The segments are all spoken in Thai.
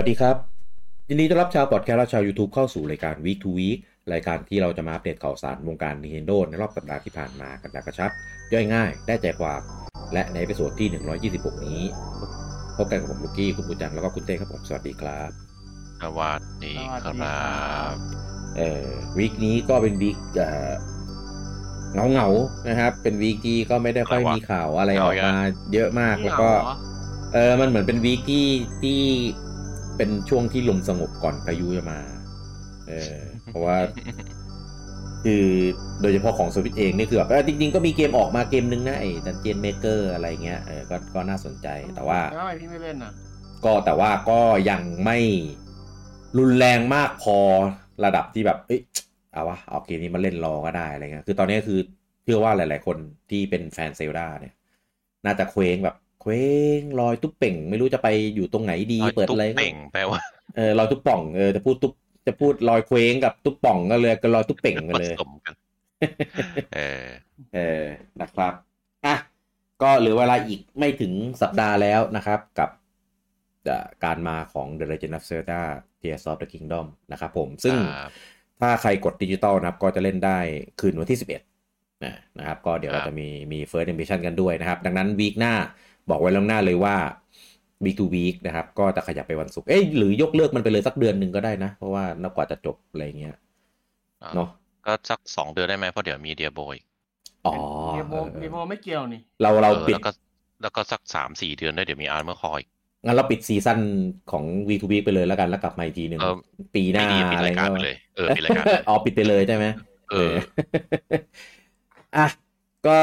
สวัสดีครับ ยินดีต้อนรับชาวพอดแคสต์และชาว YouTube เข้าสู่รายการ Week to Week รายการที่เราจะมาอัปเดตข่าวสารวงการ Nintendo ในรอบสัปดาห์ที่ผ่านมากันแบบกระชับ ย่อยง่าย ได้ใจความ และใน episode ที่ 126 นี้ พบกันกับผมลูกกี้ คุณปูจัง แล้วก็คุณเต้ครับผม สวัสดีครับ สวัสดีครับ เอ่อ week นี้ก็เป็น week เอ่อเหงาเหงาๆนะครับ เป็น week ที่ก็ไม่ได้ค่อยมีข่าวอะไรออกมาเยอะมาก แล้วก็ เออ มันเหมือนเป็นวีคที่ที่ เป็นช่วงที่ลมสงบก่อนพายุจะมา เออ เพราะว่า คือโดยเฉพาะของสวิตเองนี่คือแบบเออจริงๆ ก็มีเกมออกมาเกมนึงนะไอ้ดันเจียนเมเกอร์อะไรเงี้ยเออก็ก็น่าสนใจแต่ว่าแล้วทำไมพี่ไม่เล่นอะ ก็แต่ว่าก็ยังไม่รุนแรงมากพอระดับที่แบบ เอ้ยเอาวะเอาเกมนี้มาเล่นรอก็ได้อะไรเงี้ยคือตอนนี้คือเชื่อว่าหลาย ๆ คนที่เป็นแฟนเซลดาเนี่ย น่าจะเคว้งแบบ เคว้งลอยตุ๊บเป่ง ไม่รู้จะไปอยู่ตรงไหนดีลอยเปิดตุ๊อะไรเป่งแปลว่าเออลอยตุ๊บป่องเออจะพูดตุ๊บจะพูดลอยเคว้งกับตุ๊บป่องก็เลยก็ลอยตุ๊บเป่งไปผเลยสมกันเออเออนะครับอะก็เหลือเวลาอีกไม่ถึงสัปดาห์แล้วนะครับกับเอ่อการมาของ The Legend of Zelda Tears of the Kingdom นะครับผมซึ่งครับถ้าใครกดดิจิตอลนะครับ ก็จะเล่นได้คืนวันที่ 11 นะนะครับ ก็เดี๋ยวครัเราบจะมีมี First Impression กันด้วยนะครับ ดังนั้น week หน้า บอกไว้ล่วงหน้าเลยว่า week to week นะครับ ก็จะขยับไปวันศุกร์เอ้ยหรือยกเลิกมันไปเลยสักเดือนหนึ่งก็ได้นะ เพราะว่านับกว่าจะจบอะไรเงี้ยอ่าเนาะก็สักสองเดือนได้ไหมเพราะเดี๋ยวมี Diabloอ๋อ demo เออ demo ไม่เกี่ยวนี่ เราเราปิดแล้วก็แล้วก็สักสามสี่เดือนได้เดี๋ยวมี Armored Core งั้นเราปิด seasonของ V2B ไปเลยแล้วกันแล้วกลับมาอีกทีหนึ่งเออปีหไม่น้าดีปิดอะไรรายการก็ไปเลยเออปิดรายการไปเลยอ๋อปิดไปเลยใช่ไหมเอออะก็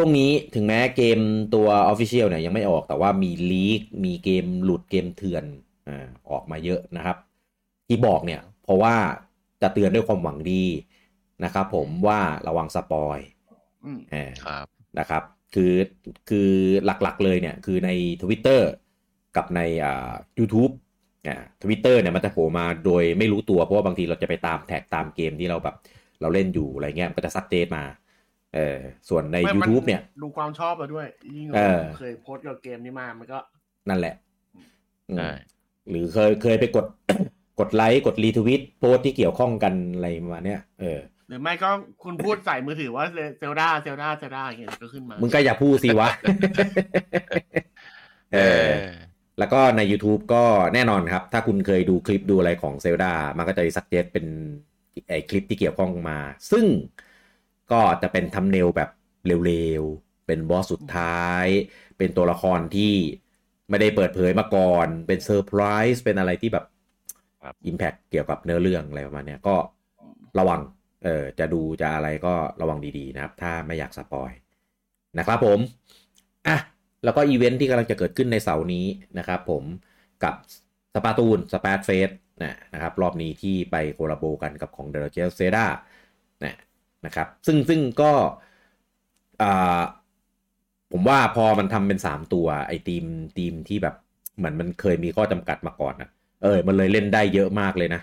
ช่วงนี้ถึงแม้เกมตัว Official เนี่ยยังไม่ออกแต่ว่ามีลีกมีเกมหลุดเกมเถื่อนอ่าออกมาเยอะนะครับ ที่บอกเนี่ย เพราะว่าจะเตือนด้วยความหวังดีนะครับผมว่าระวังสปอยอืมเออครับนะครับ คือคือหลักๆเลยเนี่ย คือใน Twitter กับในอ่า YouTube อ่าทวิตเตอร์เนี่ยมันจะโผล่มาโดยไม่รู้ตัวเพราะว่าบางทีเราจะไปตามแท็กตามเกมที่เราแบบ เราเล่นอยู่อะไรเงี้ยมันก็จะ suggest มา เออส่วนในไม่มั YouTube เนี่ย ดูความชอบเราด้วยยิ่งเอเราอเคยโพสต์กับเกมนี้มามันก็ นั่นแหละอืมใช่หรือเคยเคยไปกดกดไลค์กด retweet โพสต์ที่เกี่ยวข้องกันอะไรประมาณเนี้ยเออหรือไม่ก็คุณพูดใส่มือถือว่าเซลดาเซลดาเซลดาอย่างเงี้ยก็ขึ้นมา มึงก็อย่าพูดสิวะเอเอออ แล้วก็ใน YouTube ก็แน่นอนครับ ถ้าคุณเคยดูคลิปดูอะไรของเซลดามันก็จะ suggest เป็นไอคลิปที่เกี่ยวข้องมา ซึ่ง ก็จะเป็น thumbnail แบบเร็วๆ เป็นบอสสุดท้าย เป็นตัวละครที่ไม่ได้เปิดเผยมาก่อน เป็นเซอร์ไพรส์เป็นอะไรที่แบบครับอิมแพ t เกี่ยวกับเนื้อเรื่องอะไรประมาณเนี้ยก็ระวัง เออจะดูจะอะไรก็ระวังดีๆนะครับ ถ้าไม่อยาก spoil นะครับผม อะ แล้วก็อีเวนท์ที่กำลังจะเกิดขึ้นในเสาร์นี้นะครับผมกับ Splatoon Splatfest นะนะครับ รอบนี้ที่ไป collabo กันกับของ The Legend of Zelda นะ นะครับ ซึ่งซึ่งก็ผมว่าพอมันทำเป็น 3 ตัวไอ้ทีมทีมที่แบบเหมือนมันเคยมีข้อจำกัดมาก่อนนะเออมันเลยเล่นได้เยอะมากเลยนะ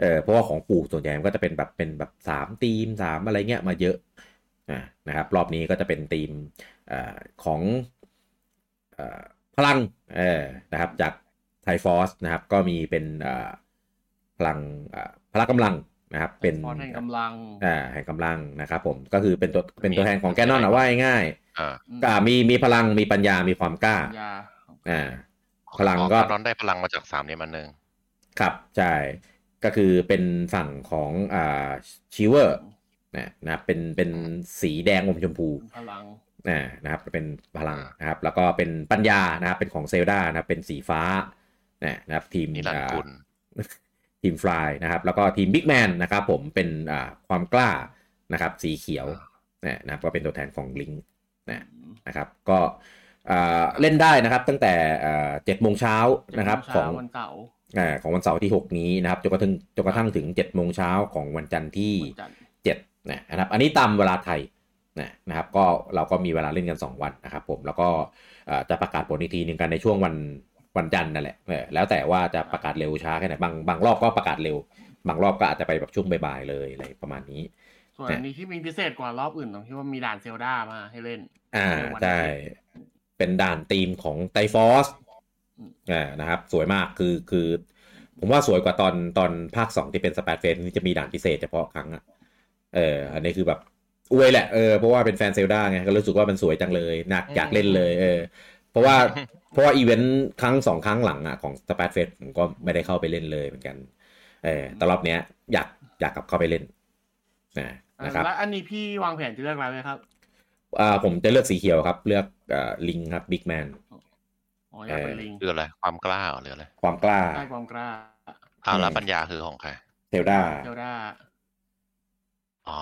เออเพราะว่าของปู่ส่วนใหญ่มันก็จะเป็นแบบเป็นแบบสามทีมสามอะไรเงี้ยมาเยอะอ่านะครับรอบนี้ก็จะเป็นทีมอของอพลังเออนะครับจากไทฟอสนะครับก็มีเป็นพลังพละกำลัง นะครับ เป็นฟอนต์แห่งกำลังอ่าแห่งกำลังนะครับผมก็คือเป็นตัวเป็นตัวแทนของมีแกนนอนอะว่าง่ายอ่าอืมๆก็มีมีพลังมีปัญญามีความกล้ายาอ่าพลังก็ร้อนได้พลังมาจากสามนี้มันหนึ่งครับใช่ก็คือเป็นฝั่งของอ่าชิเวอร์นะนะครับเป็นเป็นสีแดงอมชมพูพลังนะนะครับเป็นพลังนะครับ แล้วก็เป็นปัญญานะครับเป็นของเซลดานะครับเป็นสีฟ้านะนะครับทีมนิรันดร์กุลอ่า ทีมฟลายนะครับแล้วก็ทีมบิ๊กแมนนะครับผมเป็นอ่าความกล้านะครับสีเขียวนะนะครับก็เป็นตัวแทนของลิงนะนะครับก็อ่าเล่นได้นะครับตั้งแต่เจ็ดโมงเช้านะครับขขอองงวันเสาร์อ่าของวันเสาร์ที่ 6 นี้นะครับจนกระทั่งจนกระทั่งถึง7โมงเช้าของวันจันทร์ที่วันจันทร์7นะนะครับอันนี้ตามเวลาไทยนะนะครับก็เราก็มีเวลาเล่นกัน 2 วันนะครับผมแล้วก็เอ่อจะประกาศผลอีกทีหนึ่งกันในช่วงวัน วันจันทร์นั่นแหละเออแล้วแต่ว่าจะประกาศเร็วช้าแค่ไหนบางบางรอบก็ประกาศเร็ว บางรอบก็อาจจะไปแบบช่วงบ่ายๆเลยอะไรประมาณนี้ ส่วนอันนี้ที่มีพิเศษกว่ารอบอื่นตรงที่ว่ามีด่านเซลดามาให้เล่น อ่าในวันใช่อาทิตย์เป็นด่านธีมของ Triforce อ่านะครับ สวยมากคือคือ ผมว่าสวยกว่าตอนตอนภาคสองที่เป็น Splatfest นี่จะมีด่านพิเศษเฉพาะครั้งอะเอออันนี้คือแบบอวยแหละเออเพราะว่าเป็นแฟนเซลดาไงก็รู้สึกว่ามันสวยจังเลยหนักอยากเล่นเลยเออ เพราะว่าเพราะว่าอีเวนต์ครั้งสองครั้งหลังอะของ Splatfest ผมก็ไม่ได้เข้าไปเล่นเลยเหมือนกันเออแต่รอบเนี้ยอยากอยากกลับเข้าไปเล่นนะนะครับแล้วอันนี้พี่วางแผนจะเลือกอะไรไหมครับอ่าผมจะเลือกสีเขียวครับ เลือกอ่าลิงครับ Big Man อ๋ออยากเป็นลิงคืออะไร ความกล้าเหรอหรืออะไรความกล้าได้ความกล้าอ้าวแล้วอืมปัญญาคือของใครเซลดาเซลดาอ๋อ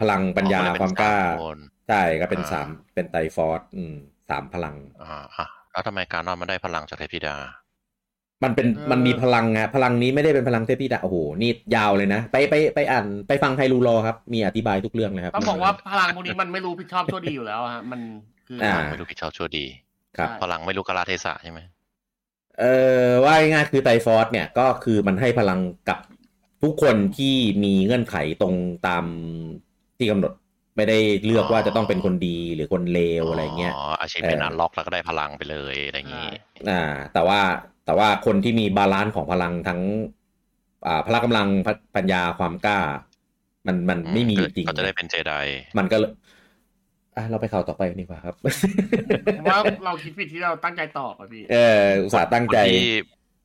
พลังปัญญาอ๋อก็เลยคเป็นความกล้าสามคน ใช่ก็เป็นอ่าสามเป็น Triforce อืมสามพลังอ่าอะแล้วทำไมการนอนมันได้พลังจากเทพิดา มันเป็นมันมีพลังไงพลังนี้ไม่ได้เป็นพลังเทพธิดาโอ้โหนี่ยาวเลยนะ ไปไปไปอ่านไปฟังไทรูรอครับ มีอธิบายทุกเรื่องเลยครับต้องบอกว่าพลังพวกนี้มันไม่รู้ผิดชอบชั่วดีอยู่แล้วอะฮะมันคือออ่าไม่รู้ผิดชอบชั่วดีครับใช่พลังไม่รู้กาลเทศะใช่ไหมเออว่าง่ายๆคือไตรฟอร์สเนี่ยก็คือมันให้พลังกับทุกคนที่มีเงื่อนไขตรงตามที่กำหนด ไม่ได้เลือกว่าจะต้องเป็นคนดีหรือคนเลวอะไรเงี้ยอ๋ออาชีพเป็นเอออันล็อกแล้วก็ได้พลังไปเลยอะไรอย่างนี้ อ่า แต่ว่าแต่ว่าคนที่มี balance ของพลังทั้ง อ่าพละกำลังปัญญาความกล้า มันมันไม่มีอือจริงก็จะได้เป็นเจไดมันก็เลยอะเราไปข่าวต่อไปดีกว่าครับผมว่าเราคิดผิดที่เราตั้งใจตอบอะพี่เอออุตส่าห์ตั้งใจคนที่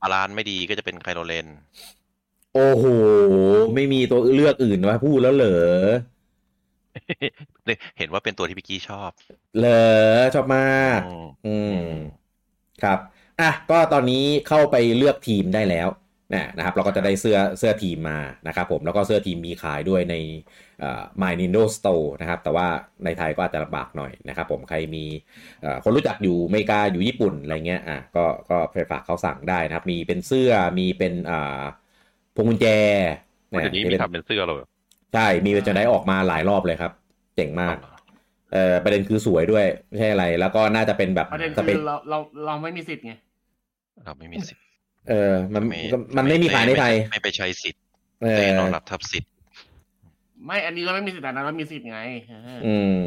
balance ไม่ดีก็จะเป็น Kylo Ren โอ้โหไม่มีตัวเลือกอื่นวะพูดแล้วเหรอ เห็นว่าเป็นตัวที่พิกกี้ชอบเหรอชอบมากอืมอืม ครับ อะ ก็ตอนนี้เข้าไปเลือกทีมได้แล้วนะนะครับ เราก็จะได้เสื้อเสื้อทีมมานะครับผม แล้วก็เสื้อทีมมีขายด้วยในเอ่อ My Nintendo Store นะครับ แต่ว่าในไทยก็อาจจะลำบากหน่อยนะครับผม ใครมีเอ่อคนรู้จักอยู่อเมริกา อยู่ญี่ปุ่นอะไรเงี้ย อะ ก็ ก็ไปฝากเขาสั่งได้นะครับ มีเป็นเสื้อ มีเป็นอ่าพวงกุญแจเดี๋ยวนี้มีมีเป็นทำเป็นเสื้อเลย ใช่ มีเป็นจะได้ออกมาหลายรอบเลยครับ เจ๋งมาก เออประเด็นคือสวยด้วย ไม่ใช่อะไร แล้วก็น่าจะเป็นแบบประเด็นสเปคืคอเราเราเราไม่มีสิทธิ์ไงเราไม่มีสิทธิ์ เออ มันมันไม่มีขายในไทย ไม่ไปใช้สิทธิ์เอเต้อนอนรับทับสิทธิ์ ไม่อันนี้เราไม่มีสิทธิ์แต่นั้นเรามีสิทธิ์ไงเอออืม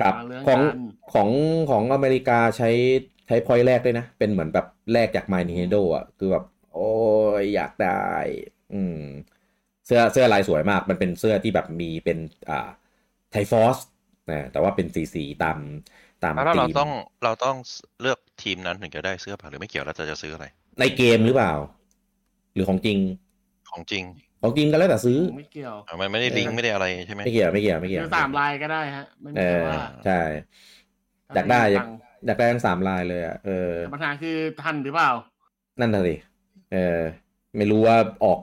ครับมาเรื่องของกันของของอเมริกาใช้ใช้พอยต์แรกด้วยนะ เป็นเหมือนแบบแรกจาก My Nintendo อะ คือแบบ โอ้ยอยากได้ อืม เสื้อเสื้อลายสวยมาก มันเป็นเสื้อที่แบบมีเป็นอ่าไทฟอสนะแต่ว่าเป็นสีสีตามตามแล้วเราธีมต้องเราต้องเลือกทีมนั้นถึงจะได้เสื้อผ้าหรือไม่เกี่ยวแล้วจะจะซื้ออะไร ในเกมหรือเปล่า หรือของจริงของจริงของจริงก็แล้วแต่ซื้อไม่เกี่ยวอะมันไม่ได้ลิงก์ไม่ได้อะไรใช่ไหมไม่เกี่ยวไม่เกี่ยวไม่เกี่ยวคือสามลายก็ได้ฮะไม่มีเอแต่อว่าใช่อยากได้อยากอยากได้ทั้งสามลายเลยอะเออแต่ปัญหาคือทันหรือเปล่า นั่นน่ะสิเออ ไม่รู้ว่าออก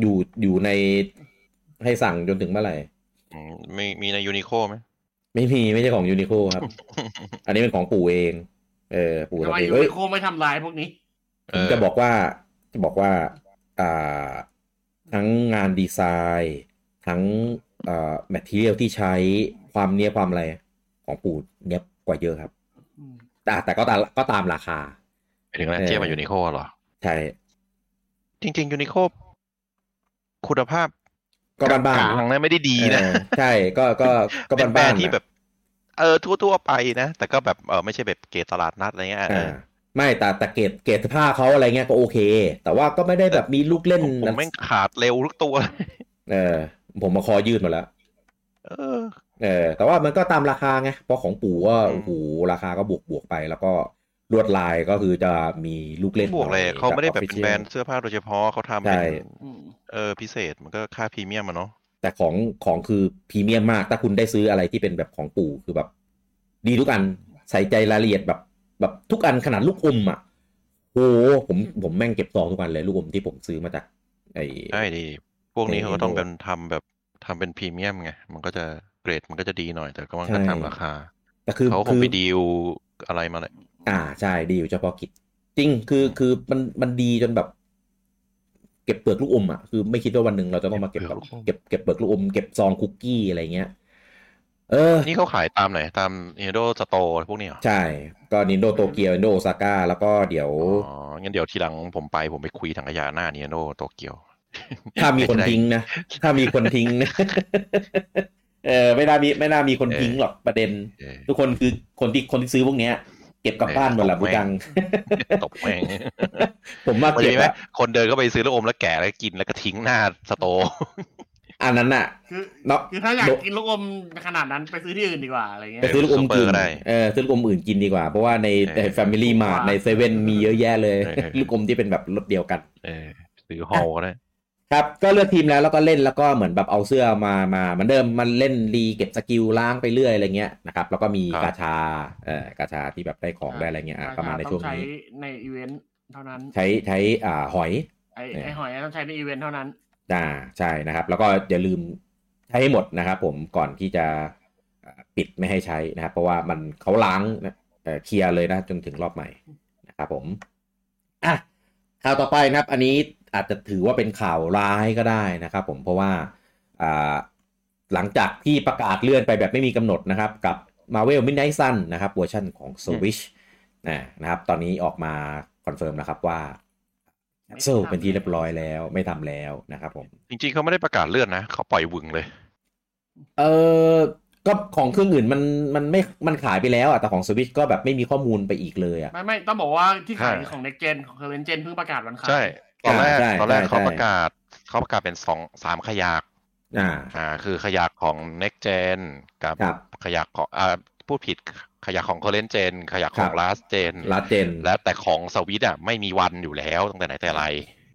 อยู่อยู่ในให้สั่งจนถึงเมื่อไหร่อืมมีมีในยูนิโคไหมไม่มีไม่ใช่ของยูนิโคครับ อันนี้เป็นของปู่เอง เออ ปู่ทำทำไมเองยูเอ้ยนิโคไม่ทำลายพวกนี้ผมจะบอกว่าจะบอกว่า อ่า ทั้งงานดีไซน์ ทั้งอ่า material ที่ใช้ความเนี้ยบความอะไร ของปู่เนี้ยบกว่าเยอะครับอืมแต่แต่ก็ตามก็ตามราคาไปถึงแล้วเออเทียบกับ Uniqlo เหรอ ใช่ จริงๆ Uniqlo คุณภาพก็บ้านบ้านกลางๆนะไม่ได้ดีนะใช่ก็ก็ก็เป็นบ้านแบรนด์ที่แบบ เออทั่วๆไปนะ แต่ก็แบบเออไม่ใช่แบบเกรดตลาดนัดอะไรเงี้ยเออ่าอไม่แต่แต่เกรดเกรดผ้าเขาอะไรเงี้ยก็โอเค แต่ว่าก็ไม่ได้แบบมีลูกเล่นผมแม่งขาดเร็วทุกตัว เออ ผมมาคอยืดหมาแล้วเออเออ แต่ว่ามันก็ตามราคาไงเพราะของปู่ก็อืมโอ้โหราคาก็บวกบวกไปแล้วก็ ลวดลายก็คือจะมีลูกเล่นบวกเลยหน่อเขาไม่ได้แบบเป็น official แบรนด์เสื้อผ้าโดยเฉพาะเขาทำใช่เป็นอืมเออพิเศษมันก็ค่าพรีเมียมอะเนาะแต่ของของคือพรีเมียมมาก ถ้าคุณได้ซื้ออะไรที่เป็นแบบของปู่คือแบบ ดีทุกอันใส่ใจรายละเอียดแบบแบบทุกอันขนาดลูกอมอะโอ้โหผมผมแม่งเก็บซองทุกอันเลยลูกอมที่ผมซื้อมาจากไอ้ใช่ดีพวกนี้เออเขาก็ต้องเป็นทำแบบทำเป็นพรีเมียมไงมันก็จะเกรดมันก็จะดีหน่อยแต่ก็มันก็ใช่ตามราคาแต่คือเขาคคืงอไปดีลอะไรมาเลย อ่าใช่ดีอยู่เฉพาะกิจ จริงคือคือมันมันดีจนแบบ เก็บเปลือกลูกอมอะคือไม่คิดว่าวันหนึ่งเราจะต้องมาเก็บแบบเก็บเก็บเปลือกลูกอมเก็บซองคุกกี้อะไรเงี้ย เออ นี่เขาขายตามไหน ตาม Nintendo Store พวกนี้เหรอใช่ ก็นินโดโตเกียวนินโดโอซาก้าแล้วก็เดี๋ยวอ๋องั้นเดี๋ยวทีหลังผมไปผมไปคุยถังขยะหน้า Nintendo โตเกียวถ้ามีคนทิ้งนะ ถ้ามีคนทิ้งนะเออไม่น่ามีไม่น่ามีคนทิ้งหรอกประเด็นเออทุกคนคือคนที่คนที่ซื้อพวกเนี้ย เก็บกลับบ้านหมดละตบบูแม่งจังตบแม่ง ผมมามันเก็จะบมีไหมอะคนเดินก็ไปซื้อลูกอมแล้วแกะแล้วกินแล้วก็ทิ้งหน้าสโตร์อันนั้นน่ะ คือเนาะคือถ้าอยากกินลูกอมขนาดนั้นไปซื้อที่อื่นดีกว่าอะไรเงี้ยไปซื้อลูกอมซูเปอร์กินก็ได้เออซื้อลูกอมอื่นกินดีกว่า เพราะว่าในเออแฟมิลี่มาถูกกว่าในเซเว่นมีเยอะแยะเลยเออลูกอมที่เป็นแบบรสเดียวกัน เออซื้อ Halls ก็ได้ ครับ ก็เลือกทีมแล้วแล้วก็เล่นแล้วก็เหมือนแบบเอาเสื้อมามาเหมือนเดิมมันเล่นรีเก็บ skill ล้างไปเรื่อยอะไรเงี้ยนะครับแล้วก็มีครับกาชาเอ่อกาชาที่แบบได้ของได้อะไรเงี้ยอะก็มาในช่วงต้องใช้นี้ในอีเวนต์เท่านั้นใช้ใช้อ่าหอยไอ้เออไอ้หอยต้องใช้ในอีเวนต์เท่านั้นอ่าใช่นะครับ แล้วก็อย่าลืมใช้ให้หมดนะครับผมก่อนที่จะอ่าปิดไม่ให้ใช้นะครับ เพราะว่ามันเขาล้างนะเอ่อเคลียร์เลยนะจนถึงรอบใหม่นะครับผมอะข่าวต่อไปนะครับ อันนี้ อาจจะถือว่าเป็นข่าวร้ายก็ได้นะครับ ผมเพราะว่าอ่าหลังจากที่ประกาศเลื่อนไปแบบไม่มีกำหนดนะครับ กับ Marvel Midnight Sun นะครับเวอร์ชันของ Switch นะนะครับ ตอนนี้ออกมาconfirm แล้วครับว่าไม่ cancel ทำเป็นที่เรียบร้อยแล้วไม่ทำแล้วนะครับผมจริงๆเขาไม่ได้ประกาศเลื่อนนะเขาปล่อยวึงเลย เออก็ของเครื่องอื่นมันมันไม่มันขายไปแล้วอะแต่ของสวิชก็แบบไม่มีข้อมูลไปอีกเลยอะไม่ไม่ต้องบอกว่าที่ขายใช่ของ Next Gen ของ Current Gen เพิ่งประกาศวันขายใช่ ตอนแรกใช่ตอนแรกใช่เขาใช่ประกาศเขาประกาศเป็นสองสามขยักอ่าอ่าคือขยักของ next gen กับครับขยักของอ่าพูดผิดขยักของ current gen ขยักของครับ last gen last gen และแต่ของสวิตอะไม่มีวันอยู่แล้วตั้งแต่ไหนแต่ไร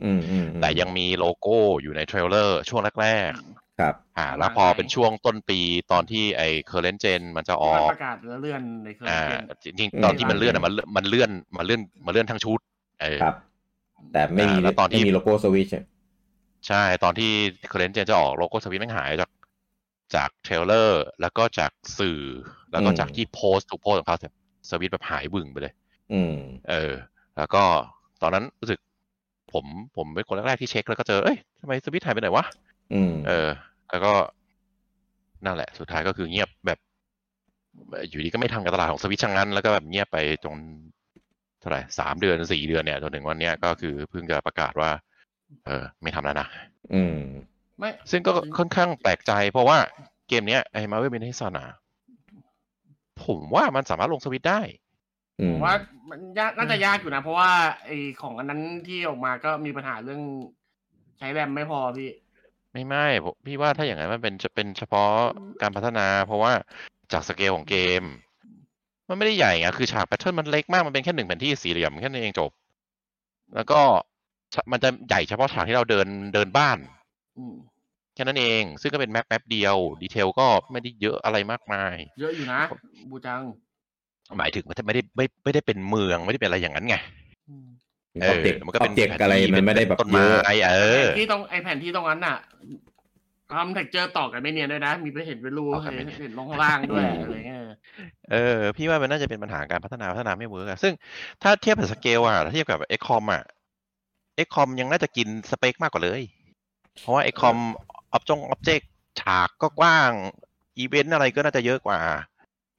อืมอืมอืมแต่ยังมีโลโก้อยู่ใน trailer ช่วงแรกครับๆอ่า แล้วพอเป็นช่วงต้นปีตอนที่ไอ้ current gen มันจะอที่อมันกประกาศแล้วเลื่อนในอ่า Current Gen จริงๆตอนที่มันเลื่อนอะมันเลื่อนมันเลื่อนมันเลื่อนมันเลื่อนทั้งชุดเออครับ แต่ไม่มีอ่าแล้วตอนที่ไม่มีโลโก้สวิชใช่ ตอนที่ current gen จะออกโลโก้สวิตแม่งหายจากจากเทรลเลอร์แล้วก็จากสื่อ แล้วก็จากที่โพสต์ทุกโพสต์ของเขาสวิตแบบหายบึ่งไปเลย อืม เออ แล้วก็ตอนนั้นรู้สึก ผมผมเป็นคนแรกๆที่เช็คแล้วก็เจอ เอ้ยทำไมสวิตหายไปไหนวะอืม เออ แล้วก็นั่นแหละ สุดท้ายก็คือเงียบแบบ อยู่ดีก็ไม่ทำกับตลาดของสวิตชังนั้น แล้วก็แบบเงียบไปจนเท่าไหร่สามเดือนสี่เดือนเนี่ยจนถึงวันเนี้ยก็คือเพิ่งจะประกาศว่า เออไม่ทำแล้วนะอืม ไม่ซึ่งก็ค่อนข้างแปลกใจ เพราะว่าเกมเนี้ยไอ้ Marvel's Midnight Suns ผมว่ามันสามารถลงสวิตช์ได้อืผมมว่ามันยากน่าจะยากอยู่นะ เพราะว่าไอของอันนั้นที่ออกมาก็มีปัญหาเรื่อง ใช้แรมไม่พอพี่ ไม่ไม่ผมพี่ว่าถ้าอย่างนั้นมันเป็นจะเป็นเฉพาะการพัฒนา เพราะว่าจากสเกลของเกม มันไม่ได้ใหญ่ไงคือฉาก pattern มันเล็กมากมันเป็นแค่หนึ่งแผนที่สี่เหลี่ยมแค่นั้นเองจบ แล้วก็ฉากมันจะใหญ่เฉพาะฉากที่เราเดินเดินบ้านอืมแค่นั้นเอง ซึ่งก็เป็น map map เดียว detail ก็ไม่ได้เยอะอะไรมากมาย เยอะอยู่นะ บูจัง หมายถึงมันไม่ได้ไม่ไม่ได้เป็นเมืองไม่ได้เป็นอะไรอย่างนั้นไงอืมเออ object มันก็เป็น object อะไรมันไม่ได้แบบต้นเยไม้อะเออแผนที่ตรงไอแผนที่ตรงนั้นน่ะ ทำ texture ต่อกันไม่เนียนด้วยนะ มีไปเห็นเป็นรูต่อกันไม่เห็นเนียนเห็นลงข้างล่างด้วยอืมอะไรเงี้ยเออ พี่ว่ามันน่าจะเป็นปัญหาการพัฒนาพัฒนาไม่ work อะซึ่งถ้าเทียบกับสเกลอะถ้าเทียบกับ XCOM อะ XCOM ยังน่าจะกินสเปคมากกว่าเลย เพราะว่า XCOM object อง object ฉากก็กว้าง อีเวนต์อะไรก็น่าจะเยอะกว่า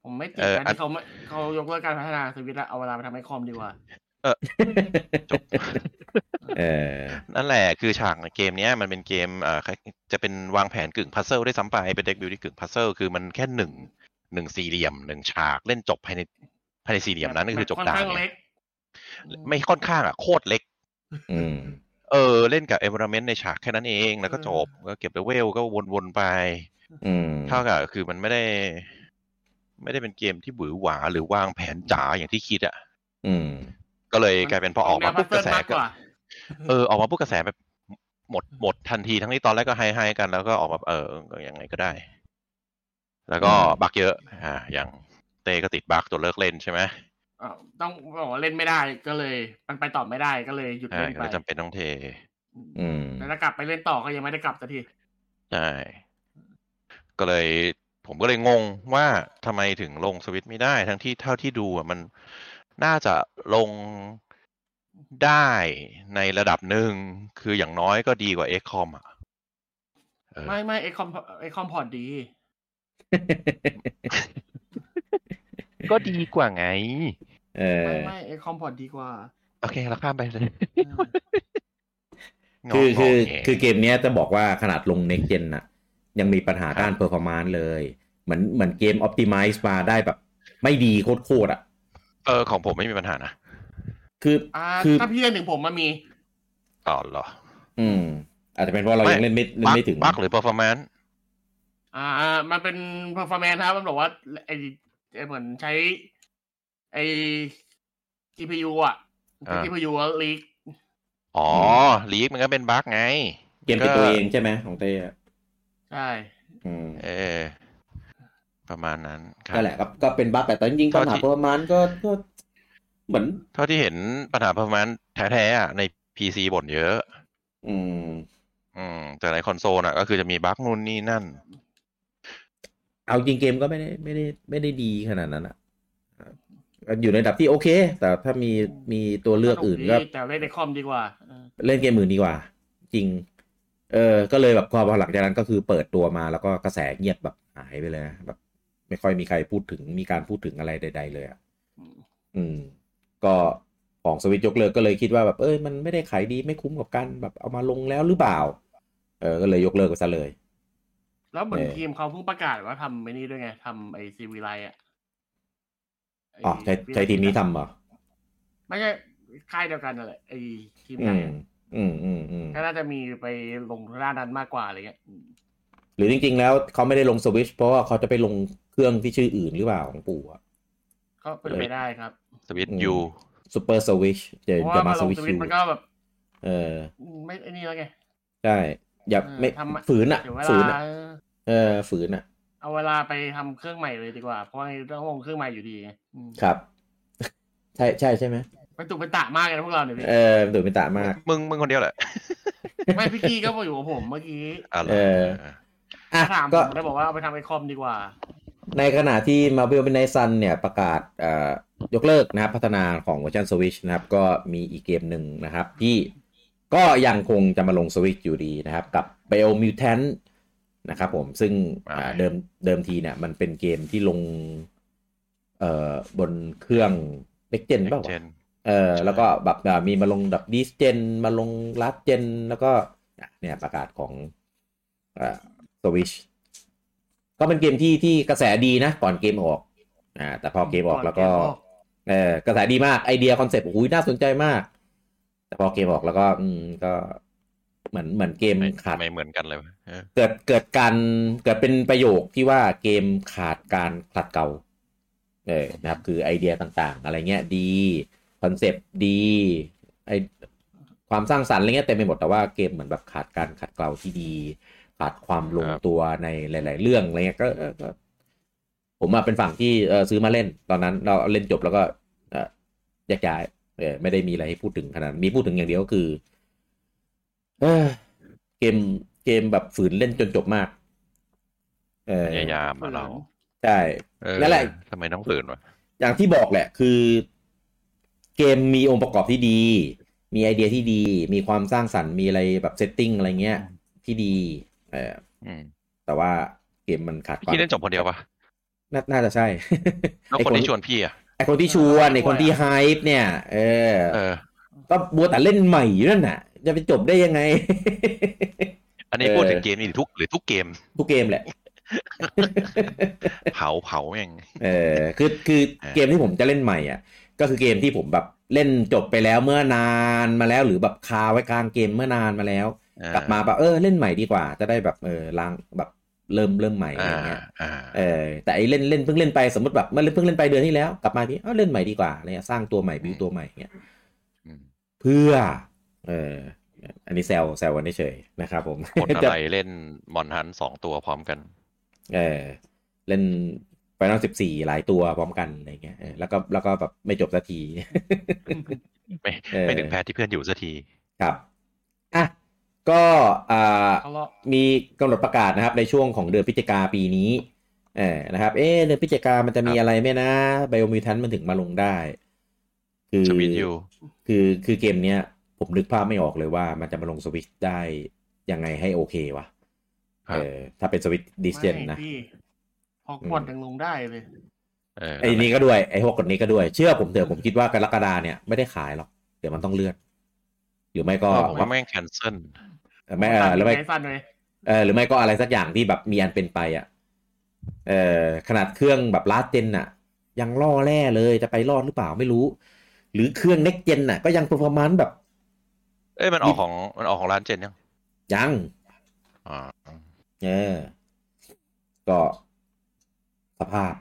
ผมไม่ติดเออนะอันที่เขาไม่เขายกเลิกการพัฒนาสวิตช์แล้วเอาเวลาไปทำให้คอมดีกว่าจบ เออนั่นแหละคือฉากในเกมเนี้ยมันเป็นเกมเอ่อจะเป็นวางแผนกึ่ง puzzle ได้ซ้ำไปเป็น deck build ที่กึ่ง puzzle คือมันแค่หนึ่งหนึ่งสี่เหลี่ยมหนึ่งฉากเล่นจบภายในภายในสี่เหลี่ยมนั้นก็คือจบค่อนด่าข้านงไงเล็กไม่ค่อนข้างอะโคตรเล็กอืมเออ เล่นกับ environment ในฉากแค่นั้นเองแล้วก็จบก็เก็บเลเวลก็วนๆไปอืมเท่ากับคือมันไม่ได้ ไม่ได้เป็นเกมที่หวือหวาหรือวางแผนจ๋าอย่างที่คิดอะอืม ก็เลยกลายเป็นพอออกมาปุ๊บกระแสมากก็กว่าเออออกมาปุ๊บกระแสแบบหมดหมดทันทีทั้งที่ตอนแรกก็ไฮไฮกันแล้วก็ออกมาเออก็ยังไงก็ได้ แล้วก็อืมบักเยอะ อ่า อย่างเต้ก็ติดบักจนเลิกเล่นใช่ไหมอ้าวต้องบอกว่าเล่นไม่ได้ก็เลย มันไปต่อไม่ได้ก็เลยหยุดอ่าเล่นก็ไปเลยจำเป็นต้องเท อืมแต่ถ้ากลับไปเล่นต่อก็ยังไม่ได้กลับสักทีใช่ก็เลยผมก็เลยงงว่าทำไมถึงลงสวิตช์ไม่ได้ ทั้งที่เท่าที่ดูอะมัน น่าจะลงได้ในระดับหนึ่งคืออย่างน้อยก็ดีกว่า XCOM อะเออไม่ไม่ XCOM XCOM port ดี ก็ดีกว่าไง เออ ไม่ไม่ XCOM port ดีกว่า โอเค เราข้ามไปเลยคืองคือแงคือเกมเนี้ยจะบอกว่าขนาดลง next gen น่ะ ยังมีปัญหาด้านครับ performance เลย เหมือนเหมือนเกม optimize มาได้แบบ ไม่ดีโคตรๆอะ เออของผมไม่มีปัญหานะ คืออ่าคือถ้าพี่เล่นถึงผมมันมีอ๋อเหรอ อืม อาจจะเป็นเพราะเรายังเล่นไม่เล่นไม่ถึงบักหรือ performance อ่า มันเป็น performance ครับ มันบอกว่าไอไอเหมือนใช้ ไอ GPU อะอ่า GPU ลีกอ๋อลีกมันก็เป็นบั๊กไง เกมติดตัวเองใช่ไหมของเต้อะใช่อืมเออ ประมาณนั้นครับก็แหละก็ก็เป็นบั๊กแต่ตอนจริงๆปัญหาเท่าที่ประมาณก็ก็เหมือน เท่าที่เห็นปัญหา performance แท้ๆอะใน PC บ่นเยอะ อืม อืม แต่ในคอนโซลอะ ก็คือจะมีบั๊กนู่นนี่นั่น เอาจริงเกมก็ไม่ได้ไม่ได้ไม่ได้ดีขนาดนั้นอะก็อยู่ในระดับที่โอเค แต่ถ้ามีมีตัวเลือกอื่นก็สดีแต่เล่นในคอมดีกว่าเออเล่นเกมอื่นดีกว่า จริง เออ ก็เลยแบบพอหลังจากนั้นก็คือเปิดตัวมาแล้วก็กระแสเงียบแบบหายไปเลยนะแบบ ไม่ค่อยมีใครพูดถึงมีการพูดถึงอะไรใด ๆ เลยอะอืม ก็ของสวิตยกเลิกก็เลยคิดว่าแบบเอ้ยมันไม่ได้ขายดีไม่คุ้มกับการแบบเอามาลงแล้วหรือเปล่า เออก็เลยยกเลิกไปซะเลย แล้วเหมือนเออทีมเขาเพิ่งประกาศว่าทำไอ้นี่ด้วยไงทำไอซีวีไลอะไอ๋อใช้ใช้ทีมนี้ทำเหรอไม่ใช่ค่ายเดียวกันนั่นแหละไอทีมอืใหญ่มอะอืมอืมอืมก็น่าจะมีไปลงด้านนั้นมากกว่าอะไรเงี้ยอืม หรือจริง ๆ แล้วเขาไม่ได้ลงสวิตชเพราะว่าเขาจะไปลงเครื่องที่ชื่ออื่นหรือเปล่าของปู่อะก็เป็นไปได้ครับสวิตอืมยูซูเปอร์สวิชเดี๋ยวเพราะจะว่ามามาสลงวิตสชวิตยูมันก็แบบเออไม่ไอ้นี่แล้วไงใช่อย่าเออไม่ทำฝืนอะเดี๋ยวเวฝืนลาอะเออฝืนอะ เอาเวลาไปทำเครื่องใหม่เลยดีกว่า เพราะว่าต้องลงเครื่องใหม่อยู่ดีไงอืมครับ ใช่ใช่ใช่ไหมเป็นตุเป็นตะมากเลยนะพวกเราเนี่ยพี่เออตื่นเป็นตามาก มึงมึงคนเดียวแหละไม่พี่กี้ก็มาอยู่กับผมเมื่อกี้อะเหรเออ อะถามผก็มได้บอกว่าเอาไปทำไอคอมดีกว่า ในขณะที่ Marvel m i d n i g h t Sun เนี่ยประกาศเอ่อยกเลิกนะครับ พัฒนาของเวอร์ชัน Switch นะครับ ก็มีอีกเกมหนึ่งนะครับ ที่ก็ยังคงจะมาลง Switch อยู่ดีนะครับ กับ Biomutant นะครับผมซึ่งอ่าเดิมเดิมทีเนี่ยมันเป็นเกมที่ลงเอ่อบนเครื่อง Next Gen เปล่าวะเจนเออใช่ แล้วก็แบบอ่ามีมาลงแบบ this gen มาลง last gen แล้วก็อะเนี่ยประกาศของอ่า สวิชก็เป็นเกมที่ที่กระแสดีนะ ก่อนเกมออกอ่าแต่พอเกมออกแล้วก็ก่อนเกมออกเออกระแสดีมากไอเดีย concept โอ้ยน่าสนใจมาก แต่พอเกมออกแล้วก็ อืมก็เหมือนเหมือนเกมไม่ขาดไม่เหมือนกันเลยวะเออเกิดเกิดการเกิดเป็นประโยคที่ว่าเกมขาดการขัดเกลาเออนะครับ คือไอเดียต่างๆ อะไรเงี้ยดี concept ดีไอความสร้างสรรค์อะไรเงี้ยเต็มไปหมดแต่ว่าเกมเหมือนแบบขาดการขัดเกลาที่ดี ขาดความลงตัวในหลาย ๆ เรื่องอะไรเงี้ยก็ก็ก็ผมมาเป็นฝั่งที่เออซื้อมาเล่นตอนนั้นเราเล่นจบแล้วก็เออแยกย้ายเออไม่ได้มีอะไรให้พูดถึงขนาดนั้นมีพูดถึงอย่างเดียวก็คือเออเกมเกมแบบฝืนเล่นจนจบมากเออพยายามมาเราใช่เออนั่นแหละทำไมต้องฝืนวะอย่างที่บอกแหละ คือ เกมมีองค์ประกอบที่ดี มีไอเดียที่ดี มีความสร้างสรรค์มีอะไรแบบ setting อะไรเงี้ยที่ดี เอออืมแต่ว่าเกมมันขาดพี่เล่นจบคนเดียวปะนาน่าจะใช่แล้วไอ้คนที่ชวนพี่อะไอคนที่ชวนไอคนที่ hype เนี่ยเออเออก็มัวแต่เล่นใหม่อยู่นั่นน่ะ จะไปจบได้ยังไง อันนี้เออพูดถึงเกมนี่หรือทุกหรือทุกเกม ทุกเกมแหละ เผาเผาเองเออคือคือเออเกมที่ผมจะเล่นใหม่อะ ก็คือเกมที่ผมแบบเล่นจบไปแล้วเมื่อนานมาแล้วหรือแบบคาไว้กลางเกมเมื่อนานมาแล้ว กลับมาแบบเออเล่นใหม่ดีกว่า จะได้แบบเออล้างแบบเริ่มเริ่มใหม่อะไรอ่าเงี้ยอ่าเออแต่ไอเล่นเล่นเพิ่งเล่นไปสมมติแบบเมื่อเพิ่งเล่นไปเดือนที่แล้วกลับมาที่เออเล่นใหม่ดีกว่าอะไรเงี้ยสร้างตัวใหม่บิวตัวใหม่เงี้ยอืมเพื่อ เอออันนี้แซวแซวกันเฉยๆนะครับผมคนอะไรเล่นมอนฮันสองตัวพร้อมกัน เออเล่นไฟนอลสิบสี่หลายตัวพร้อมกันอะไรเงี้ยเออแล้วก็แล้วก็แบบไม่จบสักทีไม่เออไม่ถึงแพ้ที่เพื่อนอยู่สักทีครับอะ ก็อ่าเขาเลาะมีกำหนดประกาศนะครับในช่วงของเดือนพฤศจิกาปีนี้เออนะครับ เอ๊ะเดือนพฤศจิกามันจะมีครับอะไรไหมนะไบโอมิวทันมันถึงมาลงได้ คือสวิตยูคือคือเกมเนี้ย ผมนึกภาพไม่ออกเลยว่ามันจะมาลงสวิตช์ได้ยังไงให้โอเควะครัเอบอถ้าเป็นสวิตดิสเจนไม่นะพี่ฮอกวอตส์ยังลงได้เลยเออไอ้นี้ก็ด้วยไอ้พวกกดนี้ก็ด้วย เชื่อผมเถอะผมคิดว่ากรกฎาเนี่ยไม่ได้ขายหรอก เดี๋ยวมันต้องเลื่อนหรือไม่ก็เออผมว่าแม่งแคนเซิล ไม่เออหรือไม่ใช้ฟันเลยเออหรือไม่ก็อะไรสักอย่างที่แบบมีอันเป็นไปอะเออขนาดเครื่องแบบลาสเจนอะ ยังล่อแร่เลยจะไปรอดหรือเปล่าไม่รู้ หรือเครื่อง next gen น่ะ ก็ยัง performance แบบ เอ้ยมันออกของมันออกของร้านเจนยังยังอ่าเออก็สภาพ